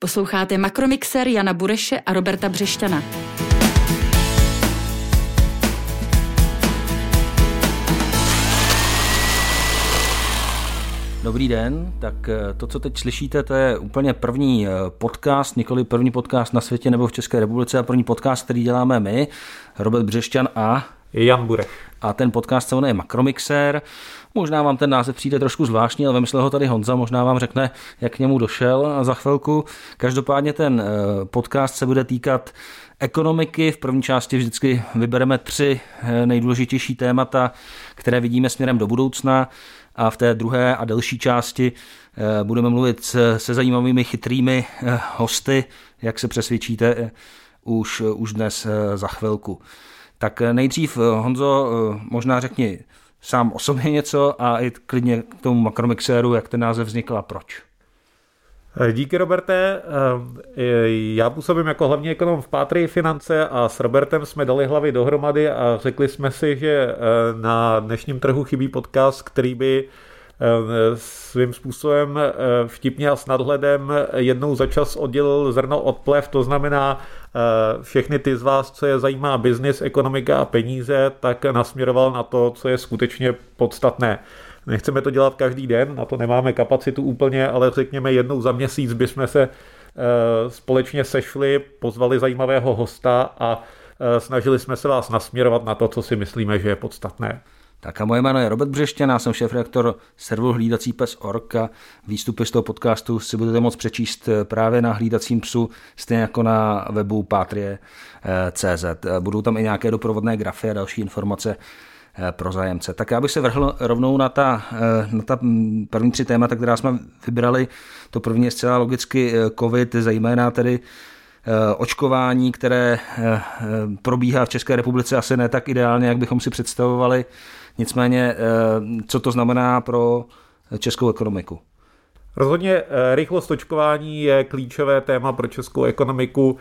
Posloucháte Makromixer Jana Bureše a Roberta Břešťana. Dobrý den, tak eh, to, co teď slyšíte, to je úplně první eh, podcast, nikoli první podcast na světě nebo v České republice, a první podcast, který děláme my, Robert Břešťan a Jan Burech. A ten podcast se jmenuje Makromixer. Možná vám ten název přijde trošku zvláštní, ale vymyslel ho tady Honza, možná vám řekne, jak k němu došel za chvilku. Každopádně ten eh, podcast se bude týkat ekonomiky. V první části vždycky vybereme tři nejdůležitější témata, které vidíme směrem do budoucna a v té druhé a delší části eh, budeme mluvit se zajímavými chytrými eh, hosty, jak se přesvědčíte eh, už, už dnes za chvilku. Tak nejdřív, Honzo, možná řekni sám o sobě něco a i klidně k tomu makromixéru, jak ten název vznikl a proč. Díky, Roberte. Já působím jako hlavní ekonom v Pátrii finance a s Robertem jsme dali hlavy dohromady a řekli jsme si, že na dnešním trhu chybí podcast, který by svým způsobem vtipně a s nadhledem jednou za čas oddělil zrno od plev, to znamená všechny ty z vás, co je zajímá biznis, ekonomika a peníze, tak nasměroval na to, co je skutečně podstatné. Nechceme to dělat každý den, na to nemáme kapacitu úplně, ale řekněme jednou za měsíc bychom se eh, společně sešli, pozvali zajímavého hosta a eh, snažili jsme se vás nasměrovat na to, co si myslíme, že je podstatné. Tak a moje jméno je Robert Břeštěn, já jsem šéf-redaktor serveru hlídací pes.org a výstupy z toho podcastu si budete moct přečíst eh, právě na hlídacím psu, stejně jako na webu patrie.cz. Budou tam i nějaké doprovodné grafy a další informace Eh, pro zájemce. Tak já bych se vrhl rovnou na ta, eh, na ta první tři témata, která jsme vybrali. To první je zcela logicky eh, COVID, zejména tedy očkování, které probíhá v České republice asi ne tak ideálně, jak bychom si představovali. Nicméně, co to znamená pro českou ekonomiku? Rozhodně rychlost očkování je klíčové téma pro českou ekonomiku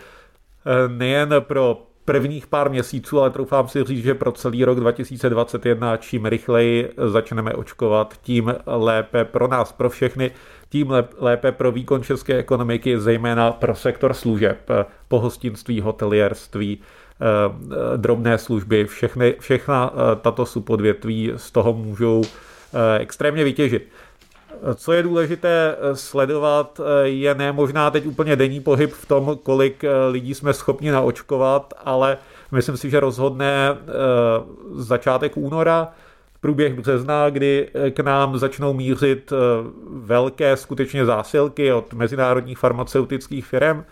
nejen pro prvních pár měsíců, ale troufám si říct, že pro celý rok 2021 čím rychleji začneme očkovat, tím lépe pro nás, pro všechny, tím lépe pro výkon české ekonomiky, zejména pro sektor služeb, pohostinství, hotelierství, eh, drobné služby, všechny, všechna eh, tato subodvětví z toho můžou eh, extrémně vytěžit. Co je důležité sledovat, je ne možná teď úplně denní pohyb v tom, kolik lidí jsme schopni naočkovat, ale myslím si, že rozhodne eh, začátek února, průběh března, kdy k nám začnou mířit eh, velké skutečně zásilky od mezinárodních farmaceutických firm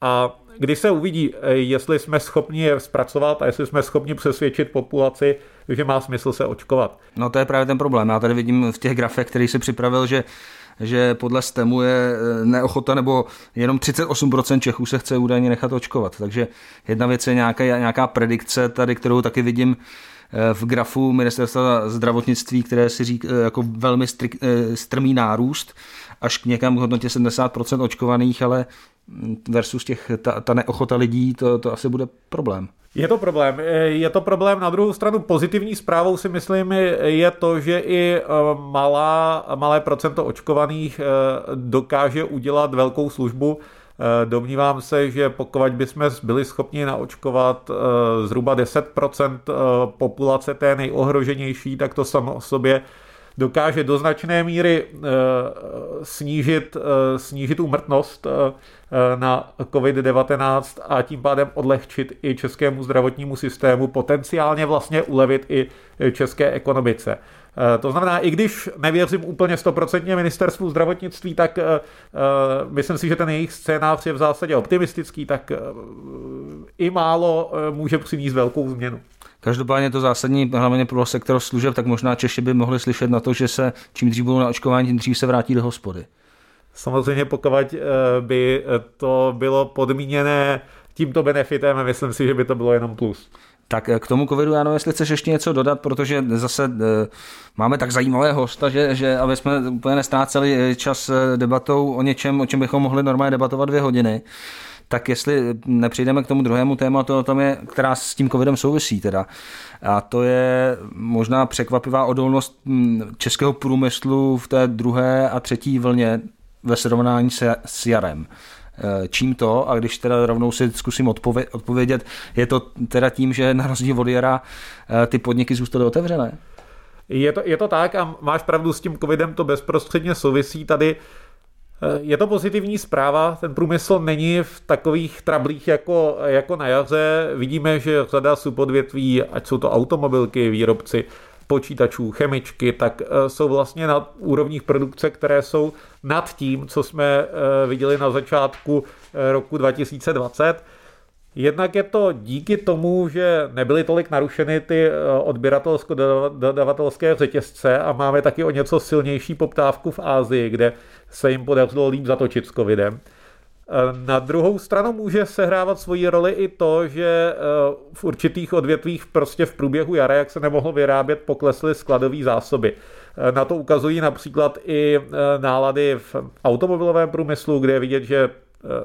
a když se uvidí, eh, jestli jsme schopni je zpracovat a jestli jsme schopni přesvědčit populaci, že má smysl se očkovat. No to je právě ten problém. Já tady vidím v těch grafech, který si připravil, že že podle STEMu je eh, neochota nebo jenom 38% Čechů se chce údajně nechat očkovat. Takže jedna věc je nějaká, nějaká predikce tady, kterou taky vidím v grafu ministerstva zdravotnictví, které si říká jako velmi strik, strmý nárůst až k někam hodnotě 70% očkovaných, ale versus těch, ta, ta neochota lidí, to, to asi bude problém. Je to problém. Je to problém. Na druhou stranu pozitivní zprávou si myslím je to, že i eh, malá, malé procento očkovaných eh, dokáže udělat velkou službu. Eh, domnívám se, že pokud bychom byli schopni naočkovat zhruba 10% populace té nejohroženější, tak to samo o sobě dokáže do značné míry eh, snížit, eh, snížit úmrtnost eh, na COVID-19 a tím pádem odlehčit i českému zdravotnímu systému, potenciálně vlastně ulevit i české ekonomice. To znamená, i když nevěřím úplně stoprocentně ministerstvu zdravotnictví, tak myslím si, že ten jejich scénář je v zásadě optimistický, tak i málo může přinést velkou změnu. Každopádně to zásadní, hlavně pro sektor služeb, tak možná Češi by mohli slyšet na to, že se čím dřív budou na očkování, tím dřív se vrátí do hospody. Samozřejmě pokud eh, by to bylo podmíněné tímto benefitem, myslím si, že by to bylo jenom plus. Tak eh, k tomu covidu, já nevím, jestli chceš ještě něco dodat, protože zase eh, máme tak zajímavé hosta, že, že aby jsme úplně nestráceli čas debatou o něčem, o čem bychom mohli normálně debatovat dvě hodiny tak jestli nepřejdeme k tomu druhému tématu, o tom je, která s tím covidem souvisí teda. A to je možná překvapivá odolnost hm, českého průmyslu v té druhé a třetí vlně ve srovnání se, s jarem. Čím to, a když teda rovnou si zkusím odpovědět, je to teda tím, že na rozdíl od jara ty podniky zůstaly otevřené? Je to, je to tak a máš pravdu s tím covidem, to bezprostředně souvisí tady. Eh, je to pozitivní zpráva, ten průmysl není v takových trablích jako, jako na jaře. Vidíme, že řada subodvětví, ať jsou to automobilky, výrobci počítačů, chemičky, tak eh, jsou vlastně na úrovních produkce, které jsou nad tím, co jsme eh, viděli na začátku roku 2020. Jednak je to díky tomu, že nebyly tolik narušeny ty eh, odběratelsko-dodavatelské řetězce a máme taky o něco silnější poptávku v Ázii, kde se jim podařilo líp zatočit s covidem. Eh, na druhou stranu může sehrávat svoji roli i to, že eh, v určitých odvětvích prostě v průběhu jara, jak se nemohlo vyrábět, poklesly skladové zásoby. Na to ukazují například i nálady v automobilovém průmyslu, kde je vidět, že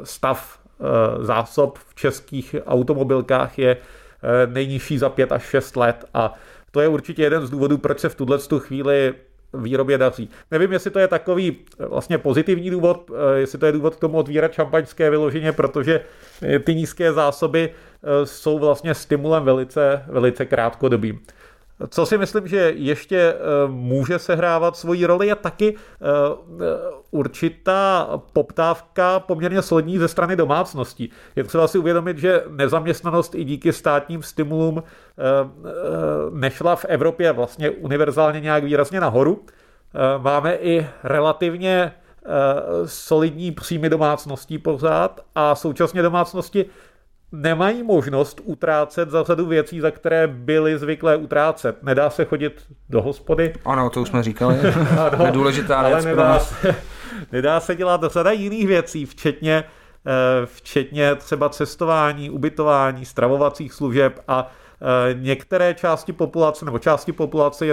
stav Eh, zásob v českých automobilkách je eh, nejnižší za 5 až 6 let a to je určitě jeden z důvodů, proč se v tuhle chvíli výrobě daří. Nevím, jestli to je takový eh, vlastně pozitivní důvod, jestli to je důvod k tomu otvírat šampaňské vyloženě, protože ty nízké zásoby jsou vlastně stimulem velice, velice krátkodobým. Co si myslím, že ještě eh, může sehrávat svoji roli, je taky eh, určitá poptávka poměrně solidní ze strany domácností. Je třeba si uvědomit, že nezaměstnanost i díky státním stimulům eh, nešla v Evropě vlastně univerzálně nějak výrazně nahoru. Máme i relativně solidní příjmy domácností pořád a současně domácnosti nemají možnost utrácet za řadu věcí, za které byly zvyklé utrácet. Nedá se chodit do hospody. Ano, to už jsme říkali. ano, je důležitá ale nedá se, nedá se dělat řada jiných věcí, včetně, eh, včetně třeba cestování, ubytování, stravovacích služeb a některé části populace nebo části populace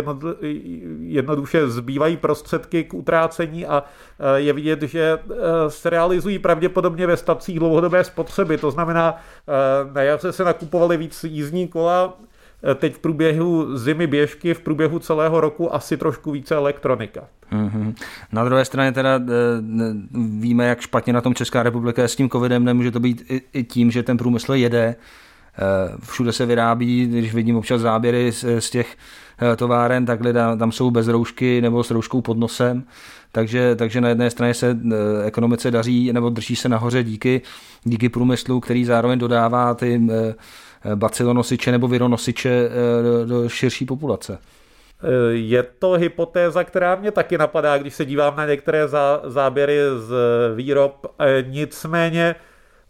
jednoduše zbývají prostředky k utrácení a eh, je vidět, že eh, se realizují pravděpodobně ve stacích dlouhodobé spotřeby. To znamená, na jaře se nakupovaly víc jízdní kola, teď v průběhu zimy běžky, v průběhu celého roku asi trošku více elektronika. Mm-hmm. Na druhé straně teda víme, jak špatně na tom Česká republika s tím covidem, nemůže to být i, tím, že ten průmysl jede, Eh, všude se vyrábí, když vidím občas záběry z, z těch eh, továren, takhle tam jsou bez roušky nebo s rouškou pod nosem. Takže, takže na jedné straně se eh, ekonomice daří nebo drží se nahoře díky, díky průmyslu, který zároveň dodává ty bacilonosiče nebo vironosiče do širší populace. Je to hypotéza, která mě taky napadá, když se dívám na některé záběry z výrob. Nicméně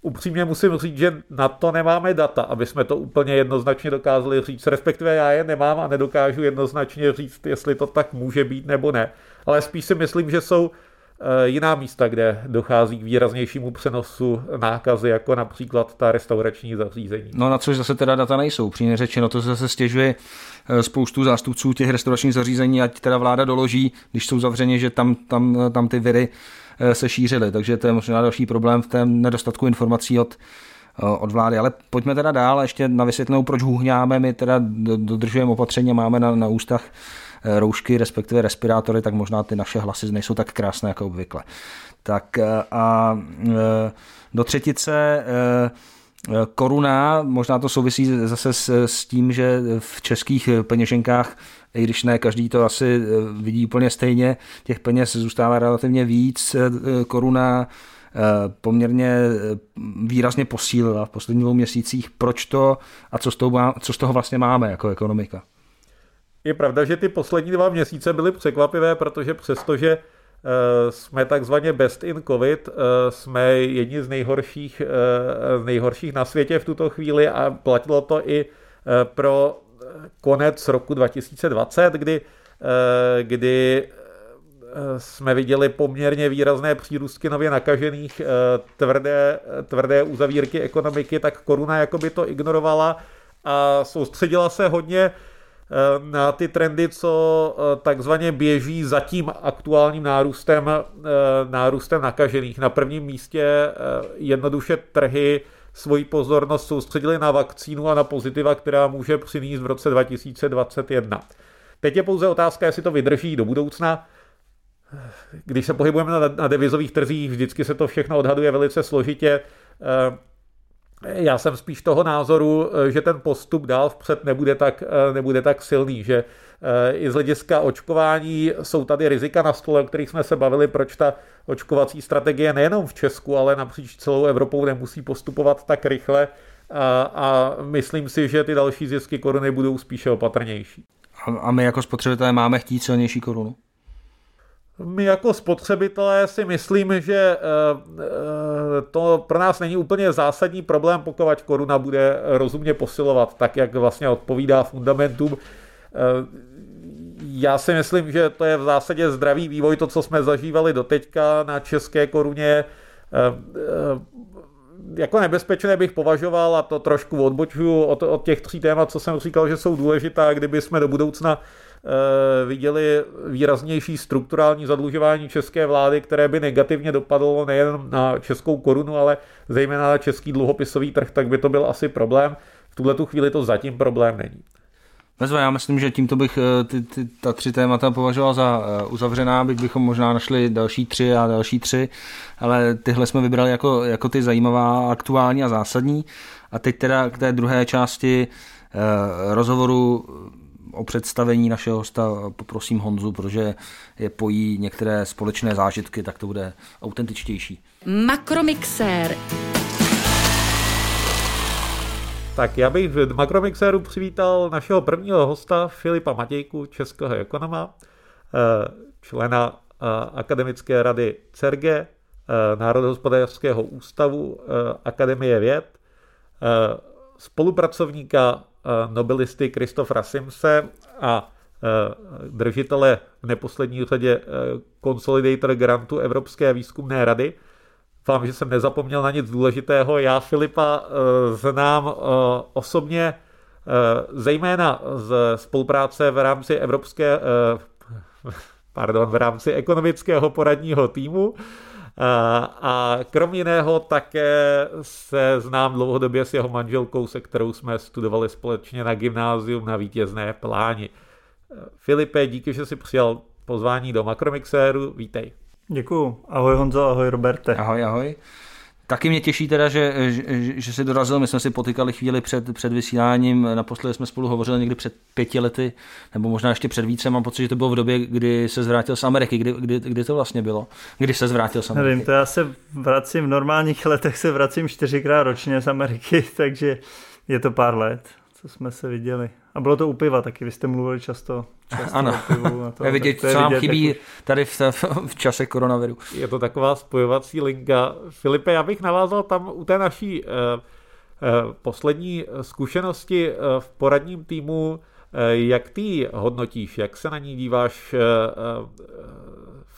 upřímně musím říct, že na to nemáme data, aby jsme to úplně jednoznačně dokázali říct, respektive já je nemám a nedokážu jednoznačně říct, jestli to tak může být nebo ne. Ale spíš si myslím, že jsou eh, jiná místa, kde dochází k výraznějšímu přenosu nákazy, jako například ta restaurační zařízení. No na což zase teda data nejsou. Přímě řečeno, to zase stěžuje eh, spoustu zástupců těch restauračních zařízení, ať teda vláda doloží, když jsou zavřeni, že tam, tam, tam ty viry Eh, se šířily. Takže to je možná další problém v tom nedostatku informací od, eh, od vlády. Ale pojďme teda dál, ještě na vysvětlenou, proč hůhňáme. My teda dodržujeme opatření, máme na, na ústach eh, roušky, respektive respirátory, tak možná ty naše hlasy nejsou tak krásné jako obvykle. Tak a do třetice koruna, možná to souvisí zase s, s tím, že v českých peněženkách i když ne každý to asi eh, vidí úplně stejně, těch peněz zůstává relativně víc. Eh, koruna eh, poměrně výrazně posílila v posledních dvou měsících. Proč to a co z toho, co z toho vlastně máme jako ekonomika? Je pravda, že ty poslední dva měsíce byly překvapivé, protože přestože jsme takzvaně best in covid, jsme jedni z nejhorších, nejhorších na světě v tuto chvíli a platilo to i pro konec roku 2020, kdy, eh, kdy eh, jsme viděli poměrně výrazné přírůstky nově nakažených, eh, tvrdé, tvrdé uzavírky ekonomiky, tak koruna jakoby to ignorovala a soustředila se hodně na ty trendy, co takzvaně běží za tím aktuálním nárůstem, nárůstem nakažených. Na prvním místě jednoduše trhy svoji pozornost soustředili na vakcínu a na pozitiva, která může přinést v roce 2021. Teď je pouze otázka, jestli to vydrží do budoucna. když se pohybujeme na, na devizových trzích, vždycky se to všechno odhaduje velice složitě. Já jsem spíš toho názoru, že ten postup dál vpřed nebude tak, nebude tak silný, že i z hlediska očkování jsou tady rizika na stole, o kterých jsme se bavili, proč ta očkovací strategie nejenom v Česku, ale napříč celou Evropou nemusí postupovat tak rychle a, a myslím si, že ty další zisky koruny budou spíše opatrnější. A my jako spotřebitelé máme chtít silnější korunu? My jako spotřebitelé si myslím, že eh, eh, to pro nás není úplně zásadní problém, pokud koruna bude rozumně posilovat, tak jak vlastně odpovídá fundamentům. Eh, já si myslím, že to je v zásadě zdravý vývoj, to, co jsme zažívali doteďka na české koruně jako nebezpečné bych považoval, a to trošku odbočuju od, od těch tří témat, co jsem říkal, že jsou důležitá, kdyby jsme do budoucna viděli výraznější strukturální zadlužování české vlády, které by negativně dopadlo nejen na českou korunu, ale zejména na český dluhopisový trh, tak by to byl asi problém. V tuhle tu chvíli to zatím problém není. Vezme, já myslím, že tímto bych eh, ty, ty, ta tři témata považoval za eh, uzavřená, byť bychom možná našli další tři a další tři, ale tyhle jsme vybrali jako, jako ty zajímavá, aktuální a zásadní. A teď teda k té druhé části eh, rozhovoru o představení našeho hosta poprosím Honzu, protože je pojí některé společné zážitky, tak to bude autentičtější. Makromixér. Tak já bych v Makromixéru přivítal našeho prvního hosta Filipa Matějku, českého ekonoma, eh, člena eh, akademické rady CERGE, eh, Národohospodářského ústavu Akademie věd, spolupracovníka nobelisty Kristofra Simse a držitele v neposlední řadě Consolidator grantu Evropské výzkumné rady, Doufám, že jsem nezapomněl na nic důležitého. Já Filipa eh, znám eh, osobně eh, zejména z spolupráce v rámci evropské, pardon, v rámci ekonomického poradního týmu. A krom jiného také se znám dlouhodobě s jeho manželkou, se kterou jsme studovali společně na gymnázium na vítězné pláni. Filipe, díky, že jsi přijal pozvání do Makromixéru. Vítej. Děkuju. Ahoj Honzo, ahoj Roberte. Ahoj, ahoj. Taky mě těší teda, že, že, že jsi dorazil, my jsme si potykali chvíli před, před vysíláním, naposledy jsme spolu hovořili někdy před pěti lety, nebo možná ještě před více, mám pocit, že to bylo v době, kdy se zvrátil z Ameriky, kdy, kdy, kdy to vlastně bylo, kdy se zvrátil z Ameriky. Nevím, to já se vracím, v normálních letech se vracím čtyřikrát ročně z Ameriky, takže je to pár let, co jsme se viděli. A bylo to u piva taky, vy jste mluvili často, často ano. o pivu. A to, je vidět, co nám chybí jako... tady v, v čase koronaviru. Je to taková spojovací linka. Filipe, já bych navázal tam u té naší eh, eh, poslední zkušenosti eh, v poradním týmu, eh, jak ty hodnotíš, jak se na ní díváš eh, eh,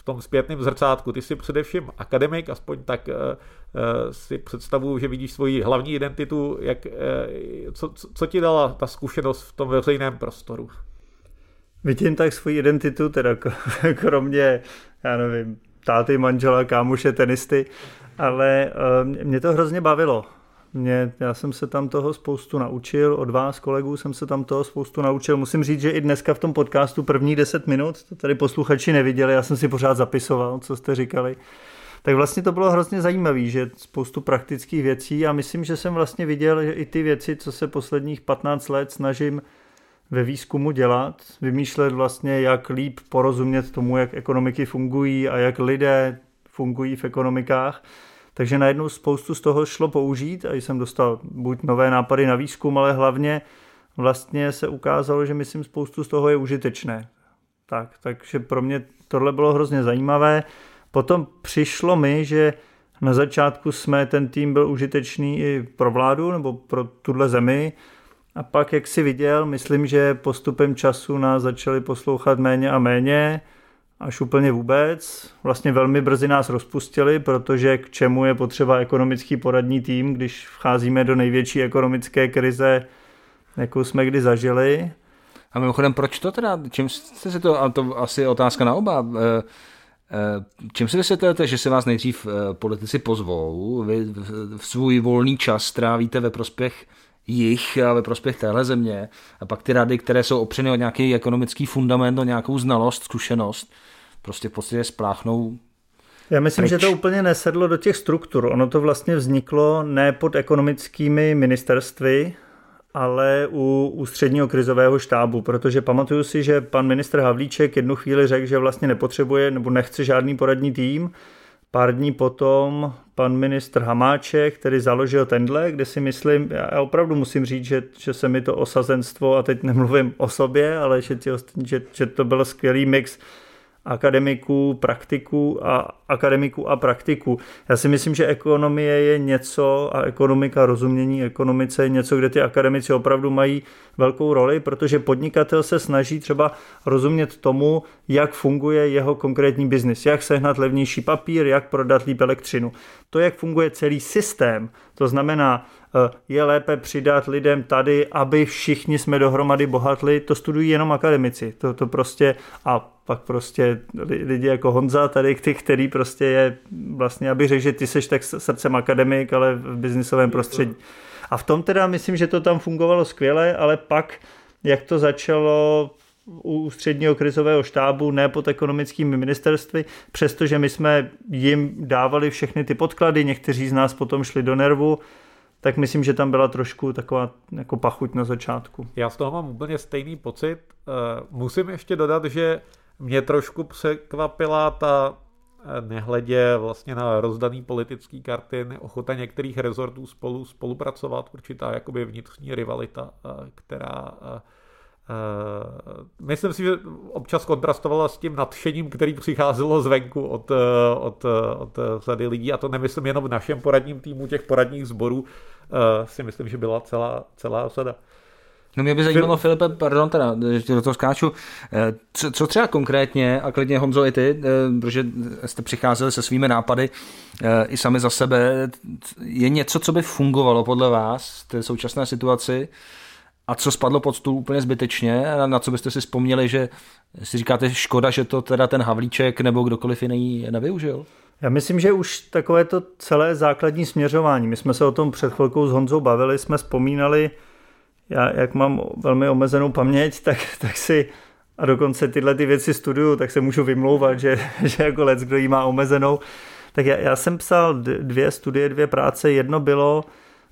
tom zpětném zrcátku. Ty jsi především akademik, aspoň tak uh, si představuju, že vidíš svoji hlavní identitu. Jak, uh, co, co ti dala ta zkušenost v tom veřejném prostoru? Vidím tak svoji identitu, teda kromě, já nevím, táty, manžela, kámoše, tenisty, ale uh, mě to hrozně bavilo. Mě, já jsem se tam toho spoustu naučil, od vás kolegů jsem se tam toho spoustu naučil. Musím říct, že i dneska v tom podcastu první 10 minut, to tady posluchači neviděli, já jsem si pořád zapisoval, co jste říkali. Tak vlastně to bylo hrozně zajímavé, že spoustu praktických věcí a myslím, že jsem vlastně viděl, že i ty věci, co se posledních 15 let snažím ve výzkumu dělat, vymýšlet vlastně, jak líp porozumět tomu, jak ekonomiky fungují a jak lidé fungují v ekonomikách, takže najednou spoustu z toho šlo použít a jsem dostal buď nové nápady na výzkum, ale hlavně vlastně se ukázalo, že myslím spoustu z toho je užitečné. Tak, takže pro mě tohle bylo hrozně zajímavé. Potom přišlo mi, že na začátku jsme, ten tým byl užitečný i pro vládu nebo pro tuhle zemi. A pak, jak si viděl, myslím, že postupem času nás začali poslouchat méně a méně až úplně vůbec. Vlastně velmi brzy nás rozpustili, protože k čemu je potřeba ekonomický poradní tým, když vcházíme do největší ekonomické krize, jakou jsme kdy zažili. A mimochodem, proč to teda, čím jste si to, a to asi otázka na oba, eh, Čím si vysvětlujete, že se vás nejdřív eh, politici pozvou, vy v svůj volný čas trávíte ve prospěch jich a ve prospěch téhle země a pak ty rady, které jsou opřeny o nějaký ekonomický fundament, o nějakou znalost, zkušenost, prostě v podstatě spláchnou já myslím, pryč. že to úplně nesedlo do těch struktur. Ono to vlastně vzniklo ne pod ekonomickými ministerstvy, ale u ústředního krizového štábu, protože pamatuju si, že pan ministr Havlíček jednu chvíli řekl, že vlastně nepotřebuje nebo nechce žádný poradní tým. Pár dní potom pan ministr Hamáček, který založil tenhle, kde si myslím, já opravdu musím říct, že, že se mi to osazenstvo, a teď nemluvím o sobě, ale že, že, že to byl skvělý mix akademiků, praktiků a akademiků a praktiků. Já si myslím, že ekonomie je něco a ekonomika, rozumění ekonomice je něco, kde ty akademici opravdu mají velkou roli, protože podnikatel se snaží třeba rozumět tomu, jak funguje jeho konkrétní biznis, jak sehnat levnější papír, jak prodat líp elektřinu. To, jak funguje celý systém, to znamená, je lépe přidat lidem tady, aby všichni jsme dohromady bohatli, to studují jenom akademici. To, to prostě a pak prostě lidi jako Honza tady, který prostě je vlastně, aby řekl, že ty seš tak srdcem akademik, ale v biznisovém prostředí. A v tom teda myslím, že to tam fungovalo skvěle, ale pak, jak to začalo u ústředního krizového štábu, ne pod ekonomickými ministerstvy, přestože my jsme jim dávali všechny ty podklady, někteří z nás potom šli do nervu, tak myslím, že tam byla trošku taková jako pachuť na začátku. Já z toho mám úplně stejný pocit. Eh, musím ještě dodat, že mě trošku překvapila ta eh, nehledě vlastně na rozdaný politický karty, ochota některých rezortů spolu spolupracovat, určitá jakoby vnitřní rivalita, eh, která myslím si, že občas kontrastovala s tím nadšením, který přicházelo zvenku od, od, od řady lidí, a to nemyslím jenom v našem poradním týmu těch poradních sborů, si myslím, že byla celá, celá osada. No mě by zajímalo, Filipe, pardon, teda, že do toho skáču, eh, co, co třeba konkrétně, a klidně Honzo i ty, eh, protože jste přicházeli se svými nápady eh, i sami za sebe, je něco, co by fungovalo podle vás v té současné situaci a co spadlo pod stůl úplně zbytečně, na co byste si vzpomněli, že si říkáte škoda, že to teda ten Havlíček nebo kdokoliv jiný nevyužil? Já myslím, že už takové to celé základní směřování. My jsme se o tom před chvilkou s Honzou bavili, jsme vzpomínali, já jak mám velmi omezenou paměť, tak, tak si a dokonce tyhle ty věci studuju, tak se můžu vymlouvat, že, že jako lec, kdo jí má omezenou. Tak já, já jsem psal dvě studie, dvě práce. Jedno bylo,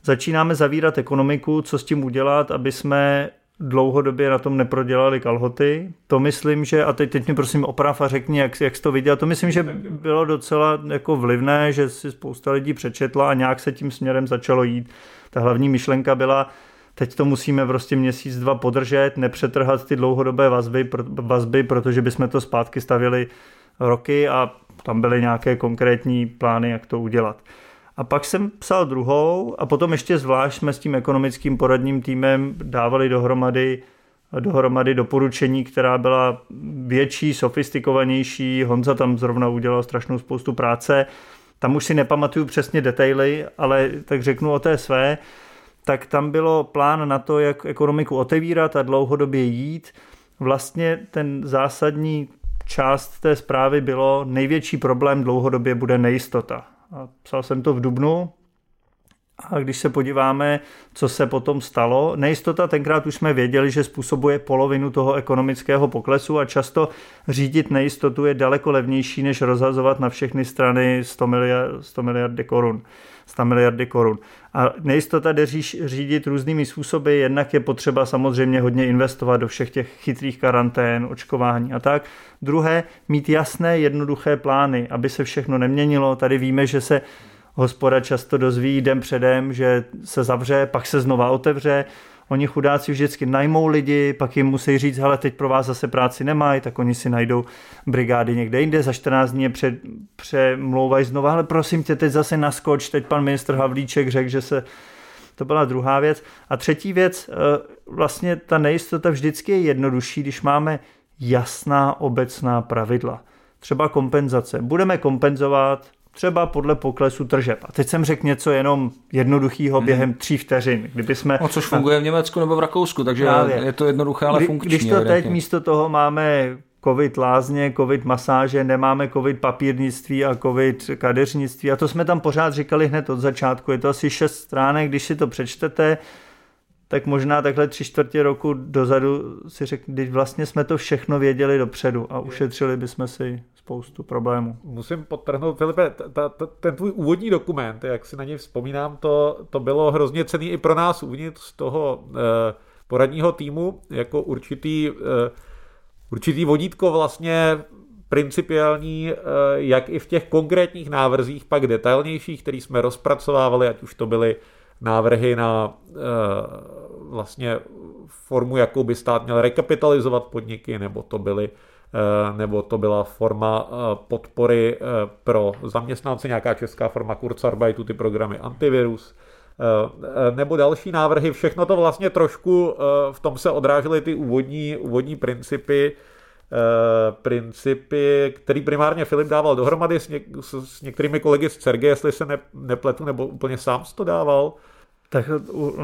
začínáme zavírat ekonomiku, co s tím udělat, aby jsme dlouhodobě na tom neprodělali kalhoty. To myslím, že, a teď, teď mi prosím oprav a řekni, jak, jak jsi to viděl, to myslím, že bylo docela jako vlivné, že si spousta lidí přečetla a nějak se tím směrem začalo jít. Ta hlavní myšlenka byla, Teď to musíme prostě měsíc, dva podržet, nepřetrhat ty dlouhodobé vazby, vazby protože bychom to zpátky stavili roky a tam byly nějaké konkrétní plány, jak to udělat. A pak jsem psal druhou a potom ještě zvlášť jsme s tím ekonomickým poradním týmem dávali dohromady dohromady doporučení, která byla větší, sofistikovanější. Honza tam zrovna udělal strašnou spoustu práce. Tam už si nepamatuju přesně detaily, ale tak řeknu o té své tak tam bylo plán na to, jak ekonomiku otevírat a dlouhodobě jít. Vlastně ten zásadní část té zprávy bylo, největší problém dlouhodobě bude nejistota. Psal jsem to v Dubnu, a když se podíváme, co se potom stalo, nejistota tenkrát už jsme věděli, že způsobuje polovinu toho ekonomického poklesu a často řídit nejistotu je daleko levnější, než rozhazovat na všechny strany 100 miliard, 100 miliardy korun. 100 miliardy korun. A nejistota jde řídit různými způsoby, jednak je potřeba samozřejmě hodně investovat do všech těch chytrých karantén, očkování a tak. Druhé, mít jasné, jednoduché plány, aby se všechno neměnilo. Tady víme, že se hospoda často dozví den předem, že se zavře, pak se znova otevře. Oni chudáci vždycky najmou lidi, pak jim musí říct, hele, teď pro vás zase práci nemají, tak oni si najdou brigády někde jinde, za 14 dní je před, přemlouvají znova, ale prosím tě, teď zase naskoč, teď pan ministr Havlíček řekl, že se to byla druhá věc. A třetí věc, eh, vlastně ta nejistota vždycky je jednodušší, když máme jasná obecná pravidla. Třeba kompenzace. Budeme kompenzovat třeba podle poklesu tržeb. A teď jsem řekl něco jenom jednoduchého hmm. během tří vteřin. Kdyby jsme... O což funguje v Německu nebo v Rakousku, takže Právě. je to jednoduché, ale funkční. Když to teď místo toho máme covid lázně, covid masáže, nemáme covid papírnictví a covid kadeřnictví. A to jsme tam pořád říkali hned od začátku. Je to asi šest stránek, když si to přečtete, tak možná takhle tři čtvrtě roku dozadu si řekl, když vlastně jsme to všechno věděli dopředu a ušetřili bychom si spoustu problémů. Musím podtrhnout, Filipe, ta, ta, ten tvůj úvodní dokument, jak si na něj vzpomínám, to, to bylo hrozně cený i pro nás uvnitř z toho eh, poradního týmu, jako určitý, eh, určitý vodítko vlastně principiální, eh, jak i v těch konkrétních návrzích, pak detailnějších, který jsme rozpracovávali, ať už to byly návrhy na eh, vlastně formu, jakou by stát měl rekapitalizovat podniky, nebo to byly eh, nebo to byla forma podpory pro zaměstnance, nějaká česká forma Kurzarbeitu, ty programy antivirus, nebo další návrhy. Všechno to vlastně trošku v tom se odrážely ty úvodní, úvodní principy, Eh, principy, který primárně Filip dával dohromady s, něk, s, s některými kolegy z CERGE, jestli se ne, nepletu, nebo úplně sám to dával. Tak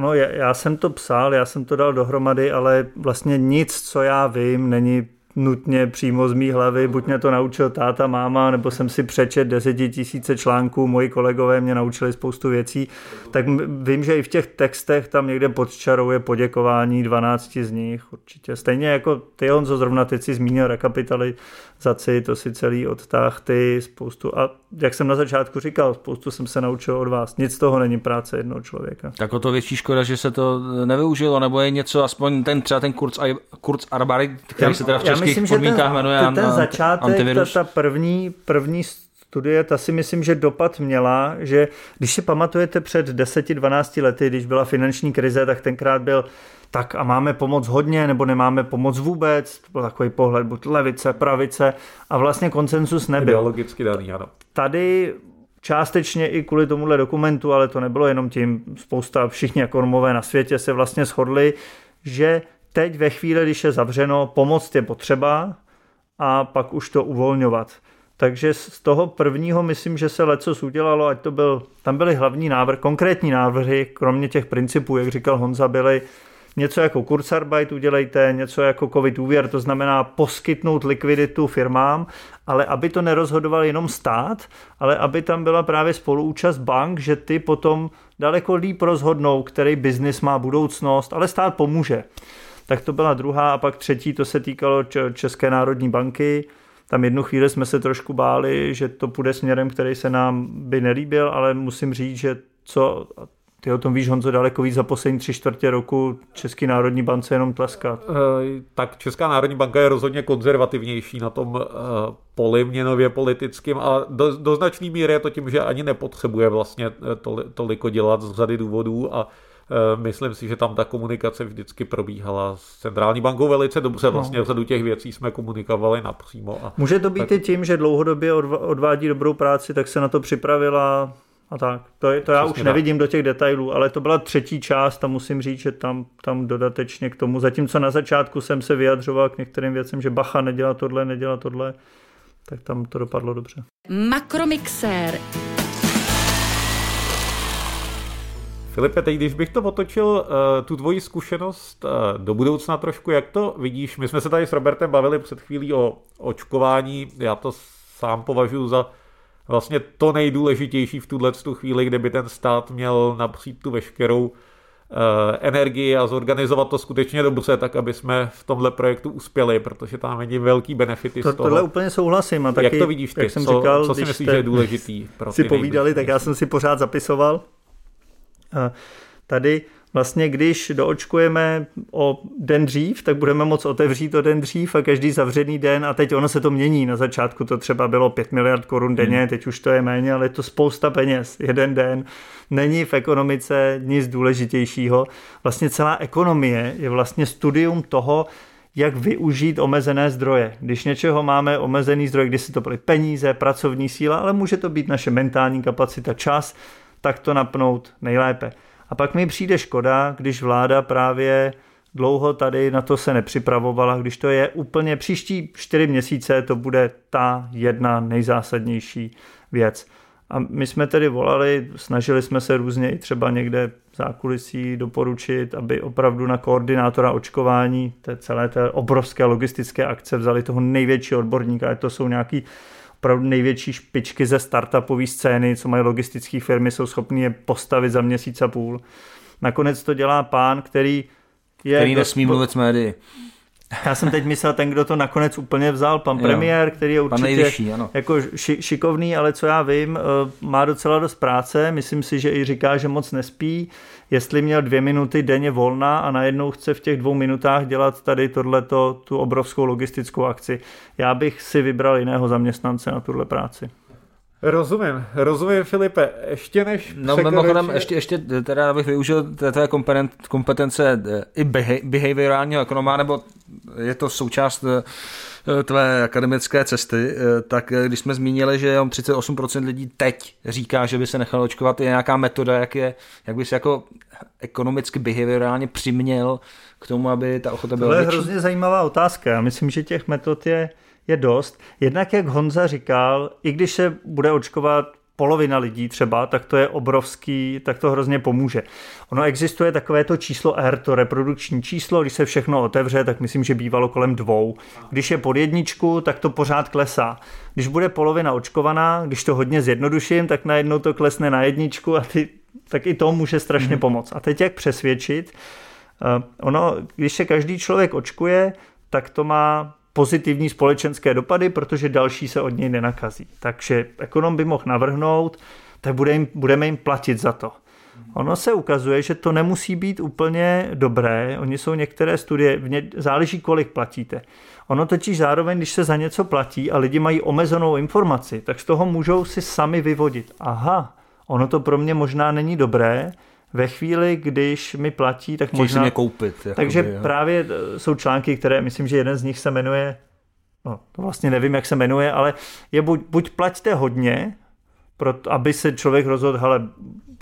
no, já, jsem to psal, já jsem to dal dohromady, ale vlastně nic, co já vím, není nutně přímo z mý hlavy, buď mě to naučil táta, máma, nebo jsem si přečet desetitisíce článků, moji kolegové mě naučili spoustu věcí, tak vím, že i v těch textech tam někde pod čarou je poděkování 12 z nich určitě. Stejně jako ty, on co zrovna teď si zmínil rekapitalizaci, to si celý odtáh ty spoustu a jak jsem na začátku říkal, spoustu jsem se naučil od vás. Nic z toho není práce jednoho člověka. Tak o to větší škoda, že se to nevyužilo, nebo je něco, aspoň ten třeba ten kurz, kurz Arbary, který já, se teda v českých myslím, podmínkách jmenuje ten, ten začátek, antivirus. Ta, ta první, první studie, ta si myslím, že dopad měla, že když si pamatujete před 10-12 lety, když byla finanční krize, tak tenkrát byl tak a máme pomoc hodně, nebo nemáme pomoc vůbec, to byl takový pohled, buď levice, pravice a vlastně konsensus nebyl. Ideologicky daný, ano. Tady částečně i kvůli tomuhle dokumentu, ale to nebylo jenom tím, spousta všichni ekonomové na světě se vlastně shodli, že teď ve chvíli, když je zavřeno, pomoc je potřeba a pak už to uvolňovat. Takže z toho prvního myslím, že se leco udělalo, ať to byl, tam byly hlavní návrh, konkrétní návrhy, kromě těch principů, jak říkal Honza, byly něco jako Kurzarbeit udělejte, něco jako covid úvěr, to znamená poskytnout likviditu firmám, ale aby to nerozhodoval jenom stát, ale aby tam byla právě spoluúčast bank, že ty potom daleko líp rozhodnou, který biznis má budoucnost, ale stát pomůže. Tak to byla druhá a pak třetí, to se týkalo České národní banky. Tam jednu chvíli jsme se trošku báli, že to půjde směrem, který se nám by nelíbil, ale musím říct, že co, ty o tom víš, Honzo, daleko víc za poslední tři čtvrtě roku Český národní bance jenom tleskat. E, tak Česká národní banka je rozhodně konzervativnější na tom e, poli měnově politickým a do, do značné míry je to tím, že ani nepotřebuje vlastně eh, toli, toliko dělat z řady důvodů a Myslím si, že tam ta komunikace vždycky probíhala s centrální bankou velice dobře. No. Vlastně v řadu těch věcí jsme komunikovali napřímo. A Může to být tak... i tím, že dlouhodobě odvádí dobrou práci, tak se na to připravila a tak. To, je, to já Přesně už nevidím tak. do těch detailů, ale to byla třetí část a musím říct, že tam, tam dodatečně k tomu, zatímco na začátku jsem se vyjadřoval k některým věcem, že bacha nedělá tohle, nedělá tohle, tak tam to dopadlo dobře. Makromixér. Filipe, teď když bych to otočil, uh, tu tvoji zkušenost uh, do budoucna trošku, jak to vidíš? My jsme se tady s Robertem bavili před chvílí o očkování, já to sám považuji za vlastně to nejdůležitější v tuhle tu chvíli, kde by ten stát měl napřít tu veškerou eh, energii a zorganizovat to skutečně dobře, tak aby jsme v tomhle projektu uspěli, protože tam není velký benefity to, z toho. Tohle úplně souhlasím. A taky, jak to vidíš ty? Jak jsem co, říkal, co si myslíš, že je důležitý? Pro si povídali, tak já jsem si pořád zapisoval. Tady vlastně když doočkujeme o den dřív, tak budeme moc otevřít o den dřív a každý zavřený den a teď ono se to mění. Na začátku to třeba bylo 5 miliard korun denně, hmm. teď už to je méně, ale je to spousta peněz. Jeden den není v ekonomice nic důležitějšího. Vlastně celá ekonomie je vlastně studium toho, jak využít omezené zdroje. Když něčeho máme omezený zdroj, když si to byly peníze, pracovní síla, ale může to být naše mentální kapacita, čas, tak to napnout nejlépe. A pak mi přijde škoda, když vláda právě dlouho tady na to se nepřipravovala, když to je úplně příští čtyři měsíce, to bude ta jedna nejzásadnější věc. A my jsme tedy volali, snažili jsme se různě i třeba někde zákulisí doporučit, aby opravdu na koordinátora očkování té celé té obrovské logistické akce vzali toho největšího odborníka, to jsou nějaký opravdu největší špičky ze startupové scény, co mají logistické firmy, jsou schopni je postavit za měsíc a půl. Nakonec to dělá pán, který je... Který nesmí mluvit s médií. Já jsem teď myslel ten, kdo to nakonec úplně vzal, pan jo. premiér, který je určitě nejvyšší, ano. jako ši, šikovný, ale co já vím, eh, má docela dost práce, myslím si, že i říká, že moc nespí, jestli měl dvě minuty denně volna a najednou chce v těch dvou minutách dělat tady tohleto, tu obrovskou logistickou akci. Já bych si vybral jiného zaměstnance na tuhle práci. Rozumím, rozumím Filipe. Ještě než No mimochodem, ještě, ještě teda abych využil tvé kompetence eh, i behaviorálního ekonoma, nebo je to součást eh, tvé akademické cesty, eh, tak když jsme zmínili, že 38% lidí teď říká, že by se nechalo očkovat, je nějaká metoda, jak, je, jak by se jako ekonomicky behaviorálně přiměl k tomu, aby ta ochota byla To je hrozně zajímavá otázka. Já myslím, že těch metod je je dost. Jednak, jak Honza říkal, i když se bude očkovat polovina lidí třeba, tak to je obrovský, tak to hrozně pomůže. Ono existuje takové to číslo R, to reprodukční číslo, když se všechno otevře, tak myslím, že bývalo kolem dvou. Když je pod jedničku, tak to pořád klesá. Když bude polovina očkovaná, když to hodně zjednoduším, tak najednou to klesne na jedničku a ty, tak i to může strašně mm-hmm. pomoct. A teď jak přesvědčit? Uh, ono, když se každý člověk očkuje, tak to má pozitivní společenské dopady, protože další se od něj nenakazí. Takže ekonom by mohl navrhnout, tak bude jim, budeme jim platit za to. Ono se ukazuje, že to nemusí být úplně dobré. Oni jsou některé studie, záleží, kolik platíte. Ono totiž zároveň, když se za něco platí a lidi mají omezenou informaci, tak z toho můžou si sami vyvodit. Aha, ono to pro mě možná není dobré, ve chvíli, když mi platí, tak Chtějí možná... mě koupit. Jakoby, Takže jo. právě e, jsou články, které, myslím, že jeden z nich se jmenuje, no to vlastně nevím, jak se jmenuje, ale je buď, buď plaťte hodně, proto, aby se člověk rozhodl, hele,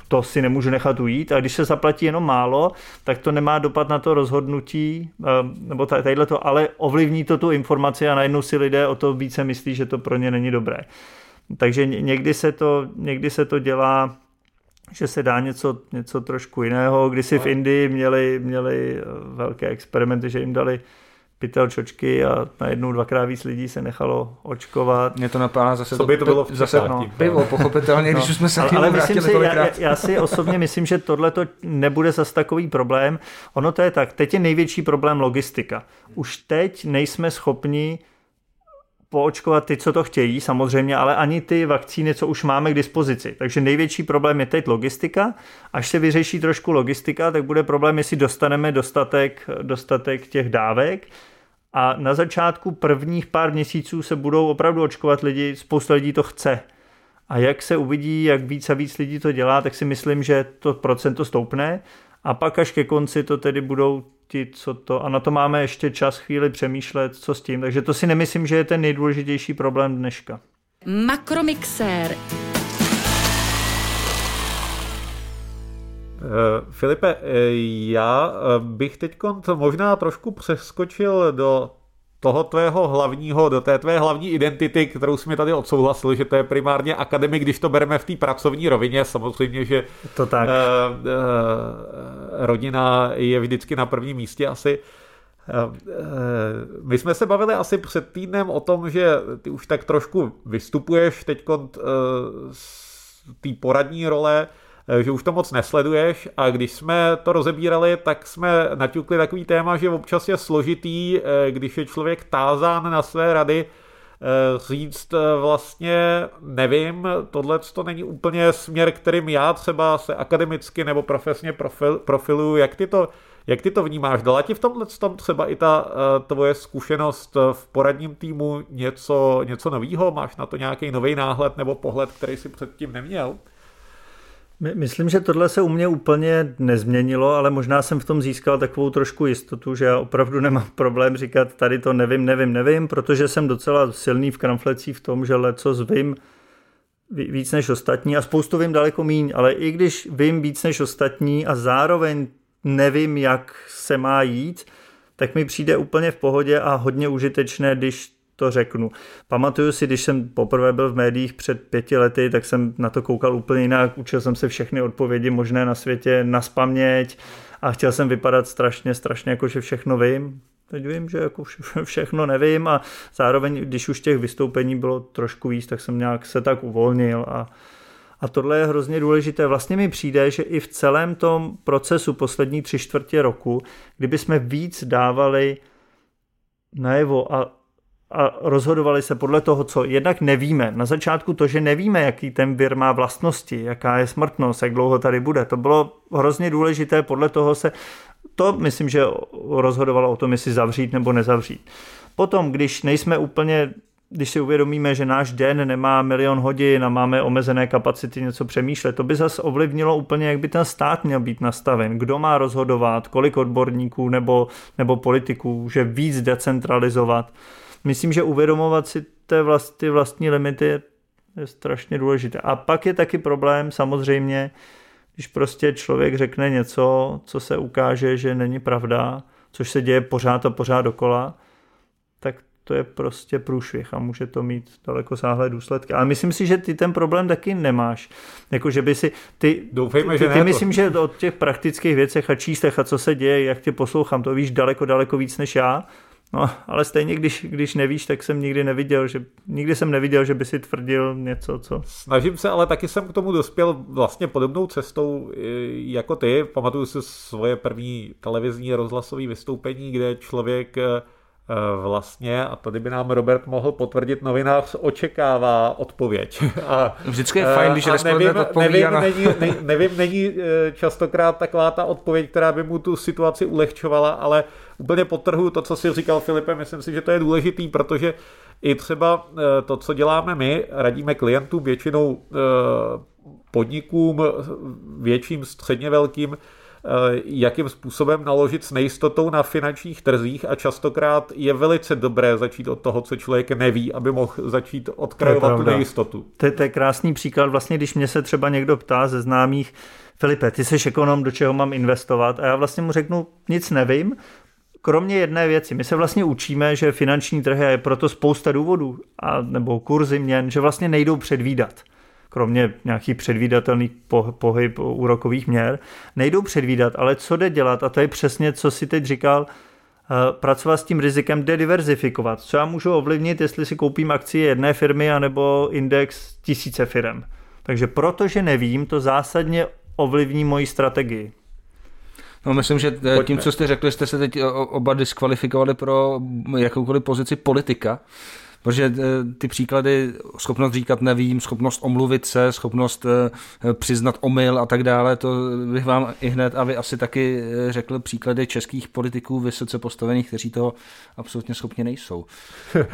to si nemůžu nechat ujít, a když se zaplatí jenom málo, tak to nemá dopad na to rozhodnutí, e, nebo tadyhle to, ale ovlivní to tu informaci a najednou si lidé o to více myslí, že to pro ně není dobré. Takže někdy se to, někdy se to dělá že se dá něco, něco trošku jiného. Kdysi v Indii měli, měli eh, velké experimenty, že jim dali pytel čočky a najednou dvakrát víc lidí se nechalo očkovat. Mě to napadá zase Co by to bylo v zase no, pivo, pochopitelně, no. když už jsme se ale, ale myslím si, já, já, si osobně myslím, že tohle to nebude zase takový problém. Ono to je tak, teď je největší problém logistika. Už teď nejsme schopni poočkovat ty, co to chtějí, samozřejmě, ale ani ty vakcíny, co už máme k dispozici. Takže největší problém je teď logistika. Až se vyřeší trošku logistika, tak bude problém, jestli dostaneme dostatek, dostatek těch dávek. A na začátku prvních pár měsíců se budou opravdu očkovat lidi, spousta lidí to chce. A jak se uvidí, jak víc a víc lidí to dělá, tak si myslím, že to procento stoupne. A pak až ke konci to tedy budou ti, co to, a na to máme ještě čas chvíli přemýšlet, co s tím. Takže to si nemyslím, že je ten nejdůležitější problém dneška. Makromixér. Uh, Filipe, eh, já eh, bych teď možná trošku přeskočil do toho tvého hlavního, do té tvé hlavní identity, kterou jsi mi tady odsouhlasil, že to je primárně akademik, když to bereme v té pracovní rovině, samozřejmě, že to tak. Uh, uh, rodina je vždycky na prvním místě asi. Uh, my jsme se bavili asi před týdnem o tom, že ty už tak trošku vystupuješ teď z té poradní role, Eh, že už to moc nesleduješ a když jsme to rozebírali, tak jsme naťukli takový téma, že občas je složitý, eh, když je člověk tázán na své rady, eh, říct vlastně nevím, tohle to není úplně směr, kterým já třeba se akademicky nebo profesně profil, profiluju, jak ty to, jak ty to vnímáš? Dala ti v tomhle tom třeba i ta tvoje zkušenost v poradním týmu něco, něco novýho? Máš na to nějaký nový náhled nebo pohled, který si předtím neměl? Myslím, že tohle se u mě úplně nezměnilo, ale možná jsem v tom získal takovou trošku jistotu, že já opravdu nemám problém říkat tady to nevím, nevím, nevím, protože jsem docela silný v kramflecích v tom, že leco vím víc než ostatní a spoustu vím daleko míň, ale i když vím víc než ostatní a zároveň nevím, jak se má jít, tak mi přijde úplně v pohodě a hodně užitečné, když to řeknu. Pamatuju si, když jsem poprvé byl v médiích před pěti lety, tak jsem na to koukal úplně jinak. Učil jsem se všechny odpovědi možné na světě na spaměť a chtěl jsem vypadat strašně, strašně jako, že všechno vím. Teď vím, že jako všechno nevím a zároveň, když už těch vystoupení bylo trošku víc, tak jsem nějak se tak uvolnil a, A tohle je hrozně důležité. Vlastně mi přijde, že i v celém tom procesu poslední tři čtvrtě roku, kdyby jsme víc dávali najevo a, a rozhodovali se podle toho, co jednak nevíme. Na začátku to, že nevíme, jaký ten vir má vlastnosti, jaká je smrtnost, jak dlouho tady bude, to bylo hrozně důležité, podle toho se to myslím, že rozhodovalo o tom, jestli zavřít nebo nezavřít. Potom, když nejsme úplně když si uvědomíme, že náš den nemá milion hodin a máme omezené kapacity něco přemýšlet, to by zase ovlivnilo úplně, jak by ten stát měl být nastaven, kdo má rozhodovat, kolik odborníků nebo, nebo politiků, že víc decentralizovat. Myslím, že uvědomovat si ty, vlast, ty vlastní limity je, je strašně důležité. A pak je taky problém samozřejmě, když prostě člověk řekne něco, co se ukáže, že není pravda, což se děje pořád a pořád dokola, tak to je prostě průšvih a může to mít daleko sáhlé důsledky. Ale myslím si, že ty ten problém taky nemáš. Jako, že by si, ty, Doufejme, ty, že ty, ty myslím, že od těch praktických věcech a číslech a co se děje, jak tě poslouchám, to víš daleko, daleko víc než já. No, ale stejně, když, když nevíš, tak jsem nikdy neviděl, že nikdy jsem neviděl, že by si tvrdil něco, co... Snažím se, ale taky jsem k tomu dospěl vlastně podobnou cestou jako ty. Pamatuju si svoje první televizní rozhlasové vystoupení, kde člověk Eh, vlastně, a tady by nám Robert mohl potvrdit, novinář očekává odpověď. A, Vždycky je fajn, když respondent nevím, nevím, na... není, ne, nevím, není eh, častokrát taková ta odpověď, která by mu tu situaci ulehčovala, ale úplně potrhu to, co si říkal Filipe, myslím si, že to je důležitý, protože i třeba eh, to, co děláme my, radíme klientům, většinou podnikům, větším, středně velkým, Eh, jakým způsobem naložit s nejistotou na finančních trzích a častokrát je velice dobré začít od toho, co člověk neví, aby mohl začít odkrajovat tu nejistotu. To je, to je krásný příklad. Vlastně, když mě se třeba někdo ptá ze známých, Filipe, ty jsi ekonom, do čeho mám investovat? A já vlastně mu řeknu, nic nevím, kromě jedné věci. My se vlastně učíme, že finanční trhy je proto spousta důvodů, a, nebo kurzy měn, že vlastně nejdou předvídat kromě nějakých předvídatelných pohyb úrokových měr, nejdou předvídat, ale co jde dělat, a to je přesně, co si teď říkal, eh, pracovat s tím rizikem, jde diverzifikovat. Co já můžu ovlivnit, jestli si koupím akcie jedné firmy anebo index tisíce firm. Takže protože nevím, to zásadně ovlivní moji strategii. No, myslím, že eh, tím, co jste řekli, jste se teď oba diskvalifikovali pro jakoukoliv pozici politika. Protože eh, ty příklady, schopnost říkat nevím, schopnost omluvit se, schopnost eh, přiznat omyl a tak dále, to bych vám i hned a vy asi taky eh, řekl příklady českých politiků vysoce postavených, kteří toho absolutně schopni nejsou.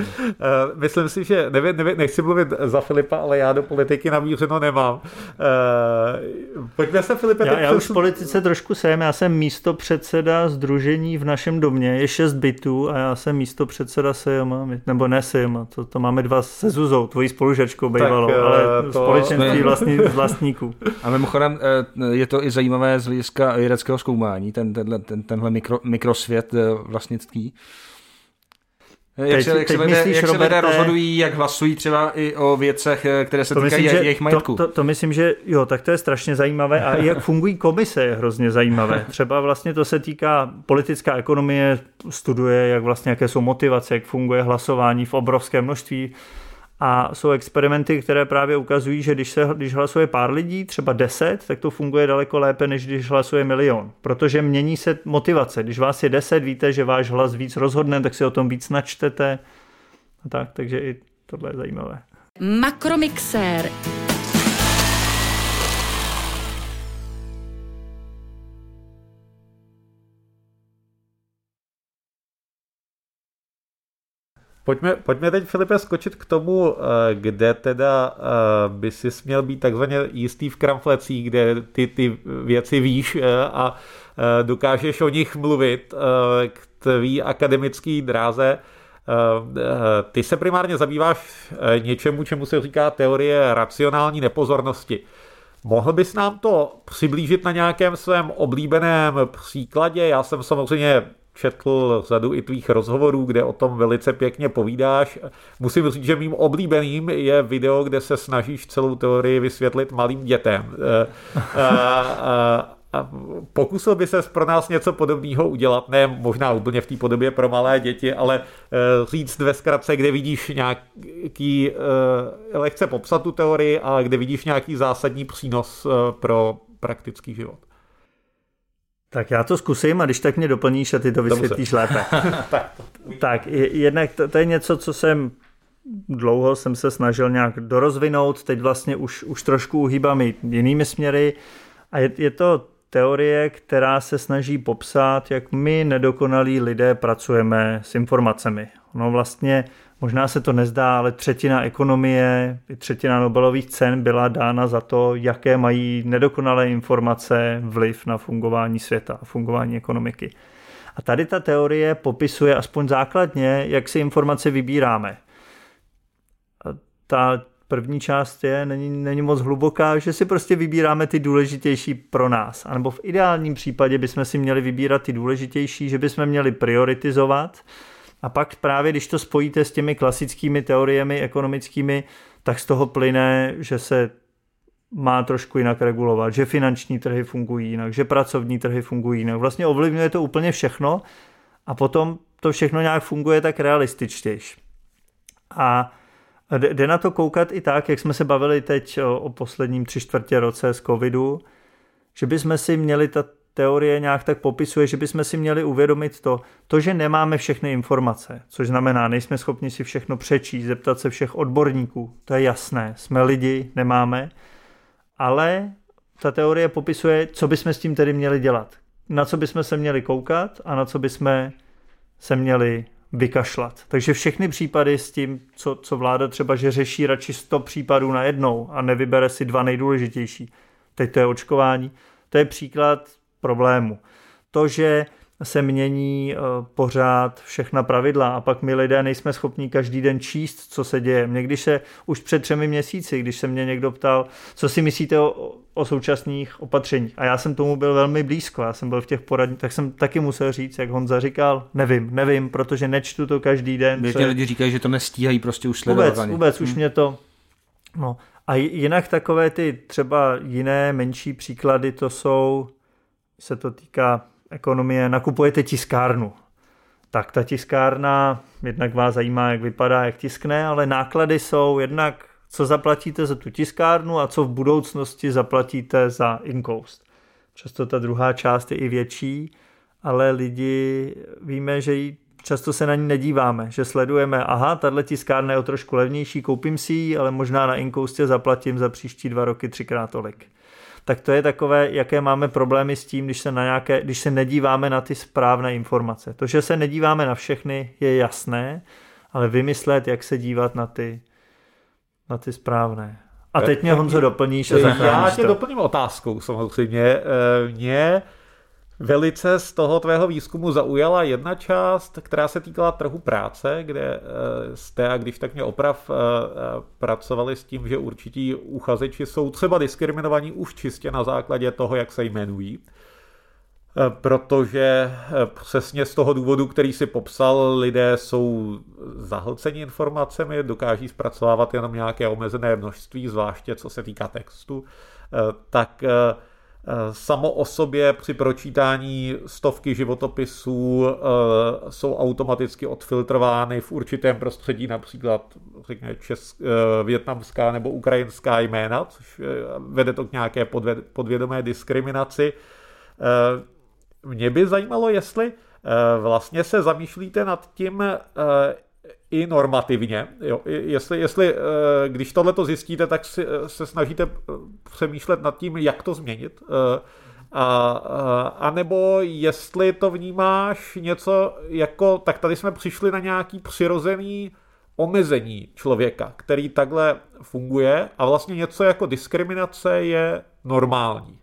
Myslím si, že nevím, nevím, nechci mluvit za Filipa, ale já do politiky namířeno nemám. Pojďme se, Filipe. Já, já už v politice trošku jsem, já jsem místo předseda združení v našem domě, je šest bytů a já jsem místo předseda SEJOMA, nebo ne SEJOMA, to, to máme dva se Zuzou, tvojí spolužačkou bývalou, tak, ale to... společenství vlastní, vlastníků. A mimochodem eh, je to i zajímavé z hlediska vědeckého zkoumání, ten, tenhle, ten, tenhle mikro, mikrosvět eh, vlastnický. Jak, teď, se, jak, se, lidé, myslíš, jak se lidé rozhodují, jak hlasují třeba i o věcech, eh, které se týkají myslím, jejich majetku. To, to, to myslím, že jo, tak to je strašně zajímavé a jak fungují komise je hrozně zajímavé. Třeba vlastně to se týká politická ekonomie, studuje, jak vlastně, jaké jsou motivace, jak funguje hlasování v obrovském množství a jsou experimenty, které právě ukazují, že když, se, když hlasuje pár lidí, třeba deset, tak to funguje daleko lépe, než když hlasuje milion. Protože mění se motivace. Když vás je deset, víte, že váš hlas víc rozhodne, tak si o tom víc načtete. A tak, takže i tohle je zajímavé. Makromixér. Pojďme, pojďme teď, Filipe, skočit k tomu, eh, kde teda eh, by si směl být takzvaně jistý v kramflecích, kde ty, ty věci víš eh, a dokážeš o nich mluvit k tvý akademický dráze. Ty se primárně zabýváš něčemu, čemu se říká teorie racionální nepozornosti. Mohl bys nám to přiblížit na nějakém svém oblíbeném příkladě? Já jsem samozřejmě četl řadu i tvých rozhovorů, kde o tom velice pěkně povídáš. Musím říct, že mým oblíbeným je video, kde se snažíš celou teorii vysvětlit malým dětem. Eh, a, a, a pokusil by se pro nás něco podobného udělat, ne možná úplně v té podobě pro malé děti, ale říct ve zkratce, kde vidíš nějaký, lehce popsat tu teorii a kde vidíš nějaký zásadní přínos pro praktický život. Tak já to zkusím a když tak mě doplníš a ty to vysvětlíš lépe. tak, tak jednak to, to je něco, co jsem dlouho jsem se snažil nějak dorozvinout, teď vlastně už, už trošku uhýbám i jinými směry a je, je to teorie, která se snaží popsat, jak my nedokonalí lidé pracujeme s informacemi. No vlastně Možná se to nezdá, ale třetina ekonomie, třetina Nobelových cen byla dána za to, jaké mají nedokonalé informace vliv na fungování světa, fungování ekonomiky. A tady ta teorie popisuje aspoň základně, jak si informace vybíráme. A ta první část je, není, není moc hluboká, že si prostě vybíráme ty důležitější pro nás. A nebo v ideálním případě bychom si měli vybírat ty důležitější, že bychom měli prioritizovat a pak právě, když to spojíte s těmi klasickými teoriemi ekonomickými, tak z toho plyne, že se má trošku jinak regulovat, že finanční trhy fungují jinak, že pracovní trhy fungují jinak. Vlastně ovlivňuje to úplně všechno a potom to všechno nějak funguje tak realističtější. A jde na to koukat i tak, jak jsme se bavili teď o posledním tři čtvrtě roce z covidu, že bychom si měli ta teorie nějak tak popisuje, že bychom si měli uvědomit to, to, že nemáme všechny informace, což znamená, nejsme schopni si všechno přečíst, zeptat se všech odborníků, to je jasné, jsme lidi, nemáme, ale ta teorie popisuje, co bychom s tím tedy měli dělat, na co bychom se měli koukat a na co bychom se měli vykašlat. Takže všechny případy s tím, co, co vláda třeba, že řeší radši 100 případů na jednou a nevybere si dva nejdůležitější. Teď to je očkování. To je příklad problému. To, že se mění eh, pořád všechna pravidla a pak my lidé nejsme schopni každý den číst, co se děje. Mě když se už před třemi měsíci, když se mě někdo ptal, co si myslíte o, o současných opatřeních a já jsem tomu byl velmi blízko, já jsem byl v těch poradních, tak jsem taky musel říct, jak Honza říkal, nevím, nevím, protože nečtu to každý den. Běžně lidi říkají, že to nestíhají prostě už. Vůbec, vůbec, hmm. už mě to, no. A jinak takové ty třeba jiné menší příklady, to jsou se to týká ekonomie, nakupujete tiskárnu. Tak ta tiskárna, jednak vás zajímá, jak vypadá, jak tiskne, ale náklady jsou jednak, co zaplatíte za tu tiskárnu a co v budoucnosti zaplatíte za inkoust. Často ta druhá část je i větší, ale lidi víme, že jí často se na ní nedíváme, že sledujeme, aha, tahle tiskárna je o trošku levnější, koupím si ji, ale možná na inkoustě zaplatím za příští dva roky třikrát tolik tak to je takové, jaké máme problémy s tím, když se, na nějaké, když se nedíváme na ty správné informace. To, že se nedíváme na všechny, je jasné, ale vymyslet, jak se dívat na ty, na ty správné. A teď mě Honzo doplníš a Já tě to. doplním otázkou samozřejmě. Eh, mě Velice z toho tvého výzkumu zaujala jedna část, která se týkala trhu práce, kde eh, jste, a když tak mě oprav, eh, eh, pracovali s tím, že určití uchazeči jsou třeba diskriminovaní už čistě na základě toho, jak se jmenují. Protože přesně z toho důvodu, který si popsal, lidé jsou zahlceni informacemi, dokáží zpracovávat jenom nějaké omezené množství, zvláště co se týká textu, tak Samo o sobě při pročítání stovky životopisů eh, jsou automaticky odfiltrovány v určitém prostředí, například řekněme česk, eh, větnamská nebo ukrajinská jména, což eh, vede to k nějaké podvědomé diskriminaci. Mě by zajímalo, jestli vlastně se zamýšlíte nad tím, i normativně. Jo. Jestli, jestli, eh, když tohle to zjistíte, tak si, eh, se snažíte eh, přemýšlet nad tím, jak to změnit. A, a nebo jestli to vnímáš něco jako, tak tady jsme přišli na nějaký přirozený omezení člověka, který takhle funguje a vlastně něco jako diskriminace je normální.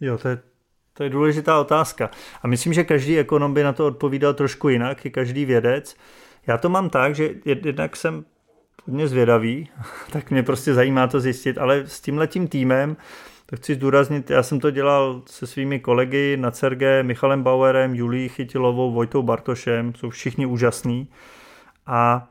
Jo, to je, to je důležitá otázka. A myslím, že každý ekonom by na to odpovídal trošku jinak, i každý vědec. Já to mám tak, že jednak jsem hodně zvědavý, tak mě prostě zajímá to zjistit, ale s tímhletím týmem, tak chci zdůraznit, já jsem to dělal se svými kolegy na CERG, Michalem Bauerem, Julí Chytilovou, Vojtou Bartošem, jsou všichni úžasní. A,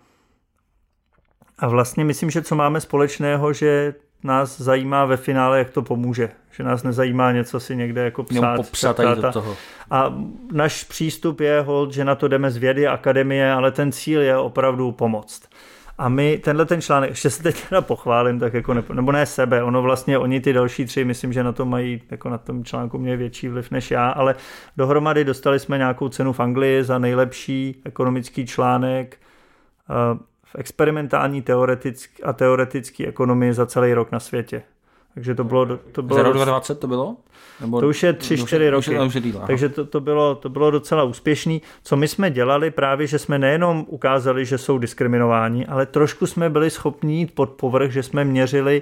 a vlastně myslím, že co máme společného, že nás zajímá ve finále, jak to pomůže. Že nás nezajímá něco si někde jako psát. popsat a do toho. A náš přístup je hold, že na to jdeme z vědy akademie, ale ten cíl je opravdu pomoct. A my tenhle ten článek, ještě se teď teda pochválím, tak jako ne, nebo ne sebe, ono vlastně, oni ty další tři, myslím, že na to mají, jako na tom článku mě větší vliv než já, ale dohromady dostali jsme nějakou cenu v Anglii za nejlepší ekonomický článek v experimentální teoretický a teoretický ekonomii za celý rok na světě. Takže to bylo... To bylo za rok 2020 to bylo? Nebo, to už je 3-4 roky. Už je, díl, takže to, to, bylo, to bylo docela úspěšný. Co my jsme dělali právě, že jsme nejenom ukázali, že jsou diskriminováni, ale trošku jsme byli schopni jít pod povrch, že jsme měřili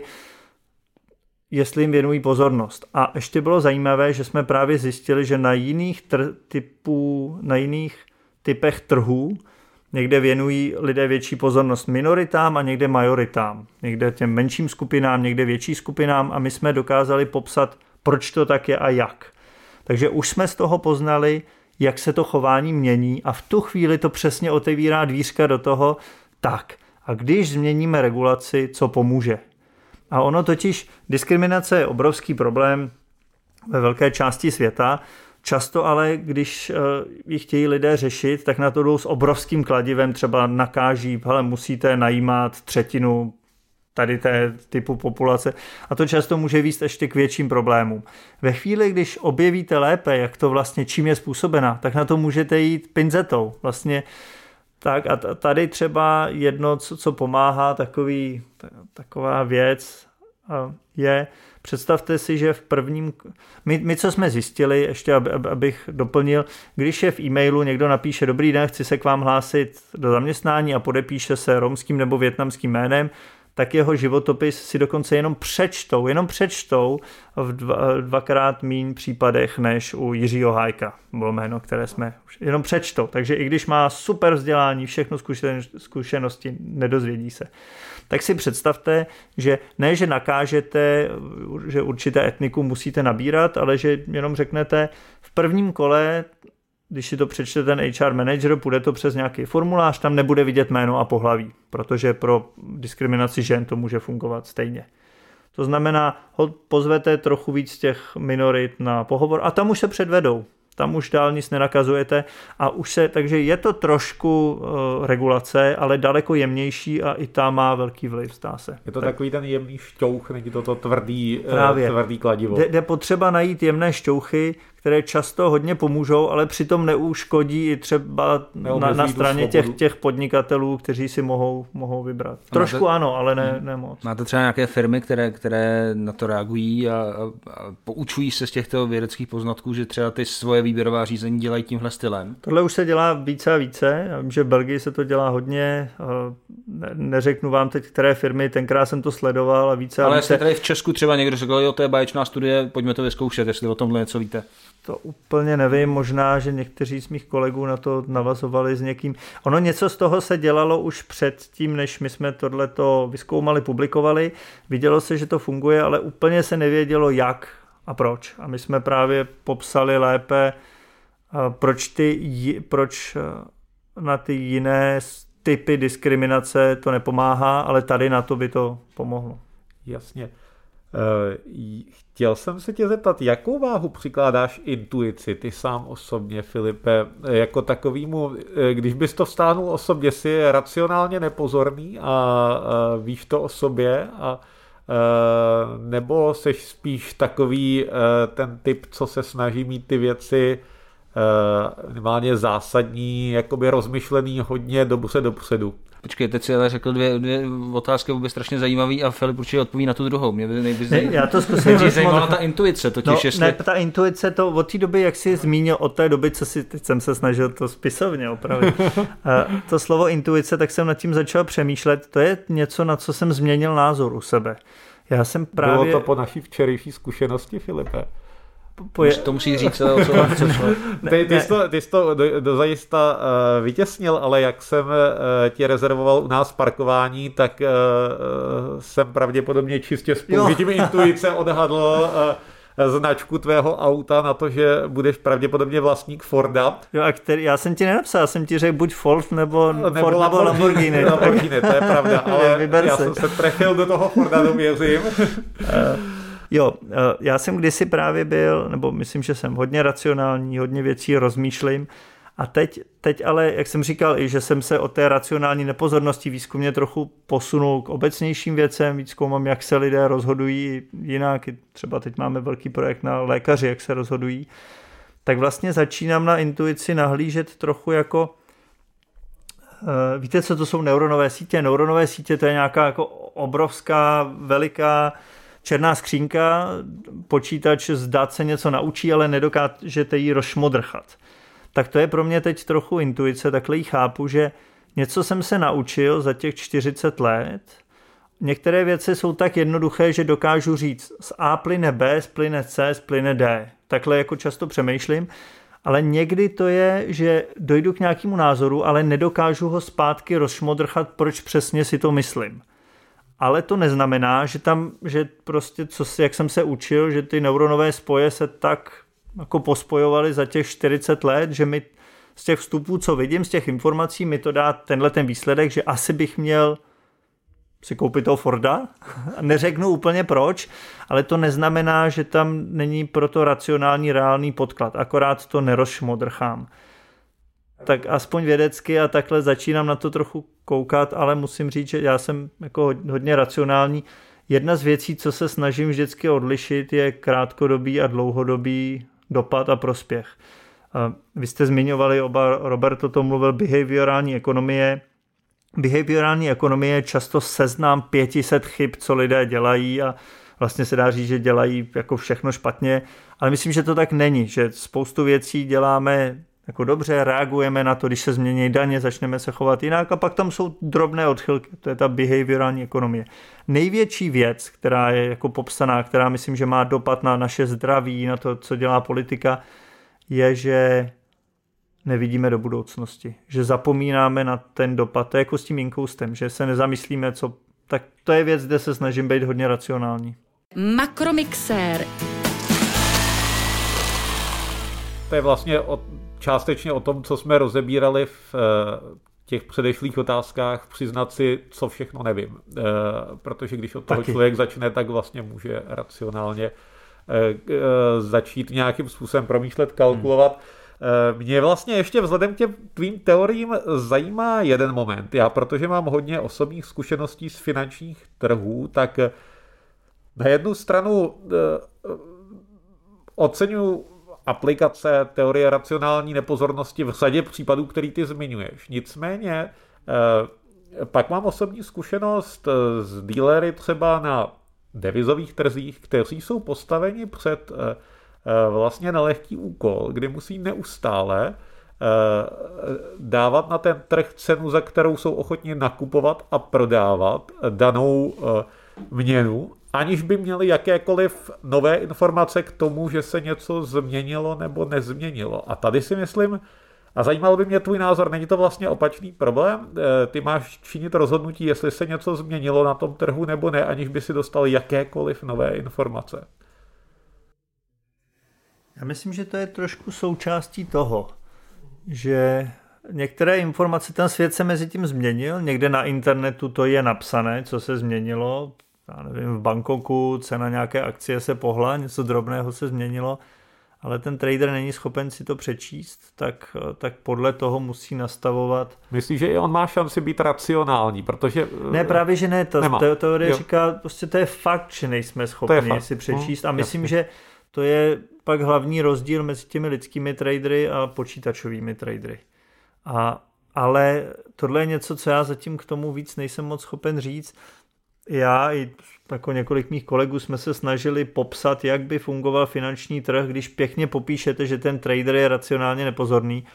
jestli jim věnují pozornost. A ještě bylo zajímavé, že jsme právě zjistili, že na jiných tr- typů, na jiných typech trhů Někde věnují lidé větší pozornost minoritám a někde majoritám. Někde těm menším skupinám, někde větší skupinám a my jsme dokázali popsat, proč to tak je a jak. Takže už jsme z toho poznali, jak se to chování mění a v tu chvíli to přesně otevírá dvířka do toho, tak a když změníme regulaci, co pomůže. A ono totiž, diskriminace je obrovský problém ve velké části světa, Často ale, když eh, ji chtějí lidé řešit, tak na to jdou s obrovským kladivem, třeba nakáží, hele, musíte najímat třetinu tady té typu populace. A to často může výst ještě k větším problémům. Ve chvíli, když objevíte lépe, jak to vlastně, čím je způsobena, tak na to můžete jít pinzetou. Vlastně tak a tady třeba jedno, co, co pomáhá, takový, taková věc je, Představte si, že v prvním... My, my co jsme zjistili, ještě ab, ab, abych doplnil, když je v e-mailu někdo napíše Dobrý den, chci se k vám hlásit do zaměstnání a podepíše se romským nebo větnamským jménem, tak jeho životopis si dokonce jenom přečtou, jenom přečtou v dva, dvakrát míň případech než u Jiřího Hájka, bylo jméno, které jsme jenom přečtou. Takže i když má super vzdělání, všechno zkušenosti, nedozvědí se tak si představte, že ne, že nakážete, že určité etniku musíte nabírat, ale že jenom řeknete v prvním kole když si to přečte ten HR manager, půjde to přes nějaký formulář, tam nebude vidět jméno a pohlaví, protože pro diskriminaci žen to může fungovat stejně. To znamená, pozvete trochu víc těch minorit na pohovor a tam už se předvedou tam už dál nic nenakazujete a už se, takže je to trošku uh, regulace, ale daleko jemnější a i ta má velký vliv, stá se. Je to tak. takový ten jemný šťouch, není to to tvrdý, eh, Právě. tvrdý kladivo. Jde potřeba najít jemné šťouchy, které často hodně pomůžou, ale přitom neuškodí i třeba na, na straně těch, těch podnikatelů, kteří si mohou, mohou vybrat. Trošku máte, ano, ale ne, ne moc. Máte třeba nějaké firmy, které, které na to reagují a, a, a poučují se z těchto vědeckých poznatků, že třeba ty svoje výběrová řízení dělají tímhle stylem? Tohle už se dělá více a více. Já vím, že v Belgii se to dělá hodně. Ne, neřeknu vám teď, které firmy, tenkrát jsem to sledoval a více Ale a více. Tady v Česku třeba někdo řekl, jo, to je báječná studie, pojďme to vyzkoušet, jestli o tomhle něco víte. To úplně nevím, možná, že někteří z mých kolegů na to navazovali s někým. Ono něco z toho se dělalo už před tím, než my jsme tohleto vyskoumali, publikovali. Vidělo se, že to funguje, ale úplně se nevědělo jak a proč. A my jsme právě popsali lépe, proč, ty, proč na ty jiné typy diskriminace to nepomáhá, ale tady na to by to pomohlo. Jasně. Eh, chtěl jsem se tě zeptat, jakou váhu přikládáš intuici, ty sám osobně, Filipe, jako takovýmu, eh, když bys to vstáhnul osobně, si racionálně nepozorný a víš to o sobě a eh, nebo seš spíš takový ten typ, co se snaží mít ty věci minimálně zásadní, jakoby rozmyšlený hodně dobře dopředu. Počkej, teď si ale řekl dvě, dvě otázky, by strašně zajímavý a Filip určitě odpoví na tu druhou. Mě by nejvíc ne, já to zkusím. Mě zajímala ta intuice, totiž no, jestli... Ne, ta intuice, to od té doby, jak jsi zmínil, od té doby, co si, teď jsem se snažil to spisovně opravit, to slovo intuice, tak jsem nad tím začal přemýšlet. To je něco, na co jsem změnil názor u sebe. Já jsem právě... Bylo to po naší včerejší zkušenosti, Filipe? Poje... To musí říct, o co, co Ty, ty, jsi to, ty jsi to do, do zajista uh, vytěsnil, ale jak jsem uh, ti rezervoval u nás parkování, tak uh, jsem pravděpodobně čistě s použitím intuice odhadl uh, značku tvého auta na to, že budeš pravděpodobně vlastník Forda. Jo, a který, já jsem ti nenapsal, já jsem ti řekl buď Ford nebo, nebo Ford nebo Lamborghini. Lamborghini, to je pravda, ale Vyber já se. jsem se trefil do toho Forda, to věřím. Jo, já jsem kdysi právě byl, nebo myslím, že jsem hodně racionální, hodně věcí rozmýšlím. A teď, teď ale, jak jsem říkal, i že jsem se o té racionální nepozornosti výzkumně trochu posunul k obecnějším věcem, víc zkoumám, jak se lidé rozhodují jinak, třeba teď máme velký projekt na lékaři, jak se rozhodují, tak vlastně začínám na intuici nahlížet trochu jako, eh, víte, co to jsou neuronové sítě? Neuronové sítě to je nějaká jako obrovská, veliká černá skřínka, počítač zdát se něco naučí, ale nedokážete ji rozšmodrchat tak to je pro mě teď trochu intuice, takhle ji chápu, že něco jsem se naučil za těch 40 let, některé věci jsou tak jednoduché, že dokážu říct, z A plyne B, z plyne C, z plyne D. Takhle jako často přemýšlím, ale někdy to je, že dojdu k nějakému názoru, ale nedokážu ho zpátky rozšmodrchat, proč přesně si to myslím. Ale to neznamená, že tam, že prostě, co, jak jsem se učil, že ty neuronové spoje se tak jako pospojovali za těch 40 let, že mi z těch vstupů, co vidím, z těch informací, mi to dá tenhle ten výsledek, že asi bych měl si koupit toho Forda. Neřeknu úplně proč, ale to neznamená, že tam není proto racionální, reálný podklad. Akorát to nerozšmodrchám. Tak aspoň vědecky a takhle začínám na to trochu koukat, ale musím říct, že já jsem jako hodně racionální. Jedna z věcí, co se snažím vždycky odlišit, je krátkodobý a dlouhodobý dopad a prospěch. Vy jste zmiňovali, oba Robert o tom mluvil, behaviorální ekonomie. Behaviorální ekonomie je často seznám 500 chyb, co lidé dělají a vlastně se dá říct, že dělají jako všechno špatně, ale myslím, že to tak není, že spoustu věcí děláme jako dobře, reagujeme na to, když se změní daně, začneme se chovat jinak a pak tam jsou drobné odchylky, to je ta behaviorální ekonomie. Největší věc, která je jako popsaná, která myslím, že má dopad na naše zdraví, na to, co dělá politika, je, že nevidíme do budoucnosti, že zapomínáme na ten dopad, to je jako s tím inkoustem, že se nezamyslíme, co, tak to je věc, kde se snažím být hodně racionální. Makromixér. To je vlastně o, částečně o tom, co jsme rozebírali v eh, těch předešlých otázkách přiznat si, co všechno nevím. Eh, protože když od toho Taky. člověk začne, tak vlastně může racionálně eh, začít nějakým způsobem promýšlet, kalkulovat. Hmm. Mě vlastně ještě vzhledem k těm tvým teoriím zajímá jeden moment. Já, protože mám hodně osobních zkušeností z finančních trhů, tak na jednu stranu oceňuji aplikace teorie racionální nepozornosti v řadě případů, který ty zmiňuješ. Nicméně eh, pak mám osobní zkušenost eh, s dílery třeba na devizových trzích, kteří jsou postaveni před eh, vlastně nelehký úkol, kdy musí neustále dávat na ten trh cenu, za kterou jsou ochotni nakupovat a prodávat danou měnu aniž by měli jakékoliv nové informace k tomu, že se něco změnilo nebo nezměnilo. A tady si myslím, a zajímal by mě tvůj názor, není to vlastně opačný problém? Eh, ty máš činit rozhodnutí, jestli se něco změnilo na tom trhu nebo ne, aniž by si dostal jakékoliv nové informace. Já myslím, že to je trošku součástí toho, že některé informace, ten svět se mezi tím změnil, někde na internetu to je napsané, co se změnilo, já nevím, v Bangkoku cena nějaké akcie se pohla, něco drobného se změnilo, ale ten trader není schopen si to přečíst, tak, tak podle toho musí nastavovat. Myslíš, že i on má šanci být racionální, protože... Ne, právě, že ne. To, to teorie jo. říká, prostě to je fakt, že nejsme schopni si přečíst a myslím, Jasně. že to je pak hlavní rozdíl mezi těmi lidskými tradery a počítačovými tradery. A, ale tohle je něco, co já zatím k tomu víc nejsem moc schopen říct já i jako několik mých kolegů jsme se snažili popsat, jak by fungoval finanční trh, když pěkně popíšete, že ten trader je racionálně nepozorný,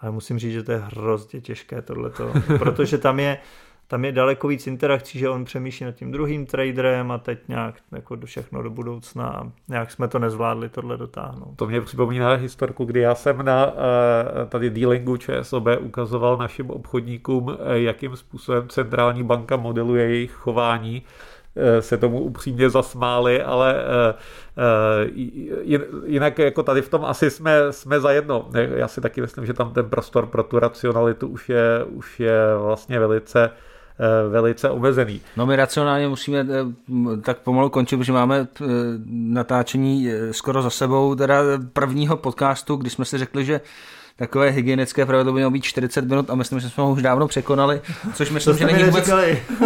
ale musím říct, že to je hrozně těžké tohleto, protože tam je tam je daleko víc interakcí, že on přemýšlí nad tím druhým traderem a teď nějak jako do všechno do budoucna a nějak jsme to nezvládli tohle dotáhnout. To mě připomíná historku, kdy já jsem na eh, tady dealingu ČSOB ukazoval našim obchodníkům, eh, jakým způsobem centrální banka modeluje jejich chování se tomu upřímně zasmáli, ale jinak jako tady v tom asi jsme, jsme zajedno. Já si taky myslím, že tam ten prostor pro tu racionalitu už je, už je vlastně velice velice omezený. No my racionálně musíme tak pomalu končit, protože máme natáčení skoro za sebou teda prvního podcastu, kdy jsme si řekli, že takové hygienické pravidlo by mělo být 40 minut a myslím, že jsme ho už dávno překonali, což myslím, že není vůbec,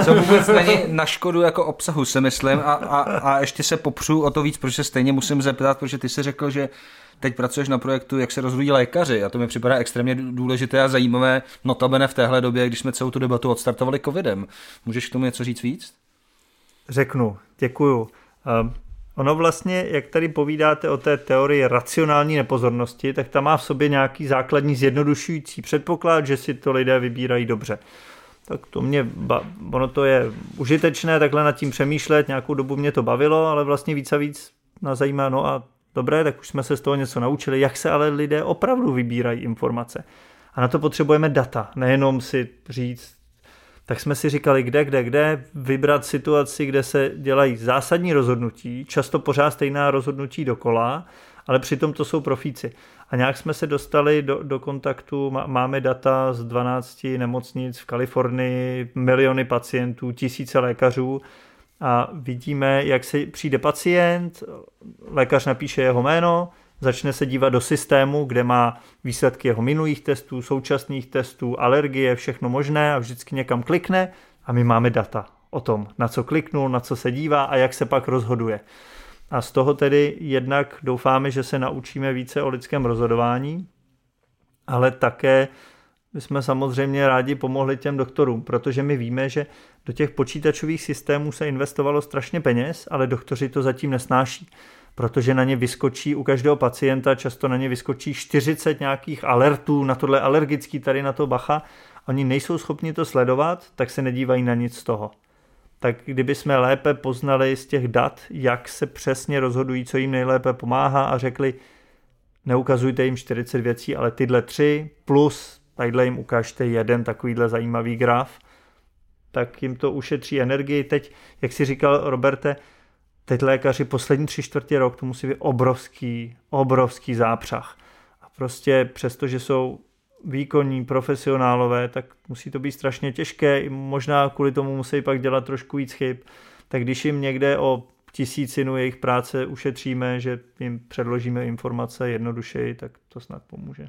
co vůbec není na škodu jako obsahu, se myslím. A, a, a ještě se popřu o to víc, protože se stejně musím zeptat, protože ty jsi řekl, že teď pracuješ na projektu, jak se rozvíjí lékaři a to mi připadá extrémně důležité a zajímavé, notabene v téhle době, když jsme celou tu debatu odstartovali covidem. Můžeš k tomu něco říct víc? Řeknu, děkuju. Ono vlastně, jak tady povídáte o té teorii racionální nepozornosti, tak ta má v sobě nějaký základní zjednodušující předpoklad, že si to lidé vybírají dobře. Tak to mě, ono to je užitečné takhle nad tím přemýšlet, nějakou dobu mě to bavilo, ale vlastně víc a víc nás zajímá, no a dobré, tak už jsme se z toho něco naučili, jak se ale lidé opravdu vybírají informace. A na to potřebujeme data, nejenom si říct, tak jsme si říkali, kde, kde, kde vybrat situaci, kde se dělají zásadní rozhodnutí, často pořád stejná rozhodnutí dokola, ale přitom to jsou profíci. A nějak jsme se dostali do, do kontaktu, máme data z 12 nemocnic v Kalifornii, miliony pacientů, tisíce lékařů a vidíme, jak se přijde pacient, lékař napíše jeho jméno, začne se dívat do systému, kde má výsledky jeho minulých testů, současných testů, alergie, všechno možné a vždycky někam klikne a my máme data o tom, na co kliknul, na co se dívá a jak se pak rozhoduje. A z toho tedy jednak doufáme, že se naučíme více o lidském rozhodování, ale také jsme samozřejmě rádi pomohli těm doktorům, protože my víme, že do těch počítačových systémů se investovalo strašně peněz, ale doktoři to zatím nesnáší protože na ně vyskočí u každého pacienta, často na ně vyskočí 40 nějakých alertů, na tohle alergický, tady na to bacha. Oni nejsou schopni to sledovat, tak se nedívají na nic z toho. Tak kdyby jsme lépe poznali z těch dat, jak se přesně rozhodují, co jim nejlépe pomáhá a řekli, neukazujte jim 40 věcí, ale tyhle tři plus tadyhle jim ukážte jeden takovýhle zajímavý graf, tak jim to ušetří energii. Teď, jak si říkal Roberte, teď lékaři poslední tři čtvrtě rok to musí být obrovský, obrovský zápřah. A prostě přesto, že jsou výkonní profesionálové, tak musí to být strašně těžké, možná kvůli tomu musí pak dělat trošku víc chyb. Tak když jim někde o tisícinu jejich práce ušetříme, že jim předložíme informace jednodušeji, tak to snad pomůže.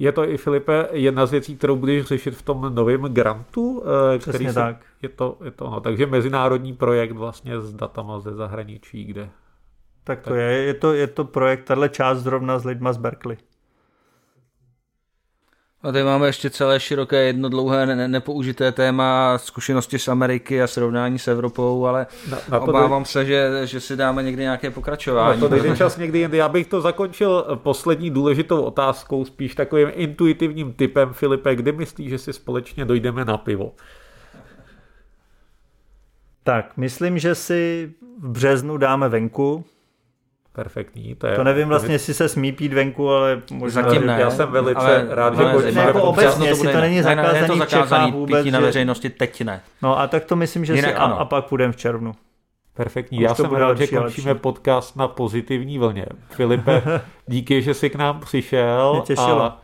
Je to i, Filipe, jedna z věcí, kterou budeš řešit v tom novém grantu? Eh, Přesně který se, tak. Je to, je to, no, takže mezinárodní projekt vlastně s datama ze zahraničí, kde... Tak to tak. je, je to, je to projekt, tahle část zrovna s lidma z Berkeley. A tady máme ještě celé široké, jedno dlouhé ne- nepoužité téma, zkušenosti z Ameriky a srovnání s Evropou, ale na, na obávám dej... se, že, že si dáme někdy nějaké pokračování. Na to dejde čas někdy jindy. Já bych to zakončil poslední důležitou otázkou, spíš takovým intuitivním typem. Filipe, kdy myslíš, že si společně dojdeme na pivo? Tak, myslím, že si v březnu dáme venku, perfektní. To, je, to nevím vlastně, jestli se smí pít venku, ale možná... Zatím ne. Já jsem velice ale, rád, že ale, ne, jako obecně, jestli to není zakázaný, ne, ne, to zakázaný vůbec. Pití na veřejnosti teď ne. No a tak to myslím, že Jinak si a, a pak půjdeme v červnu. Perfektní. Já jsem rád, že končíme lepší. podcast na pozitivní vlně. Filipe, díky, že jsi k nám přišel. Mě těšilo. A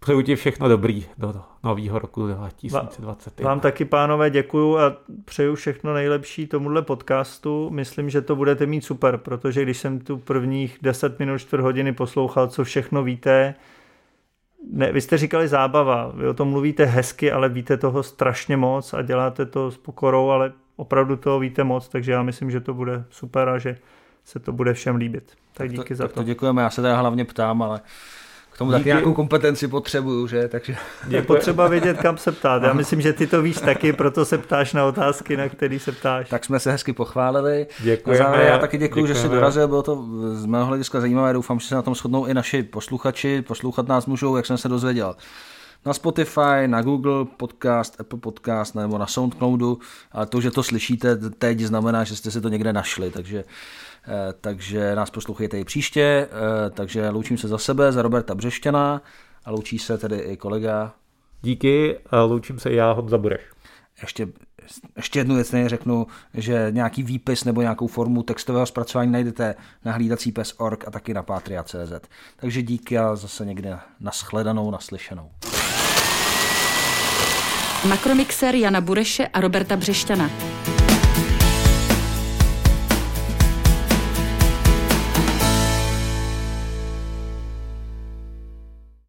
Přeju ti všechno dobrý do nového roku 2020. Vám taky, pánové, děkuju a přeju všechno nejlepší tomuhle podcastu. Myslím, že to budete mít super, protože když jsem tu prvních 10 minut, 4 hodiny poslouchal, co všechno víte, ne, vy jste říkali zábava, vy o tom mluvíte hezky, ale víte toho strašně moc a děláte to s pokorou, ale opravdu toho víte moc, takže já myslím, že to bude super a že se to bude všem líbit. Tak, tak díky to, za tak to. to děkujeme, já se teda hlavně ptám, ale tomu taky nějakou kompetenci potřebuju, že? Takže... Je potřeba vědět, kam se ptát. Já myslím, že ty to víš taky, proto se ptáš na otázky, na které se ptáš. Tak jsme se hezky pochválili. Děkujeme. Já taky děkuji, že jsi dorazil, bylo to z mého hlediska zajímavé. Doufám, že se na tom shodnou i naši posluchači. Poslouchat nás můžou, jak jsem se dozvěděl na Spotify, na Google Podcast, Apple Podcast nebo na Soundcloudu. A to, že to slyšíte teď, znamená, že jste si to někde našli. Takže takže nás poslouchejte i příště, eh, takže loučím se za sebe, za Roberta Břešťana a loučí se tedy i kolega. Díky, loučím se já, Honza Bureš. Ještě, ještě jednu věc řeknu, že nějaký výpis nebo nějakou formu textového zpracování najdete na hlídací pes.org a taky na patria.cz. Takže díky a zase někde naschledanou, naslyšenou. Makromixer Jana Bureše a Roberta Břešťana.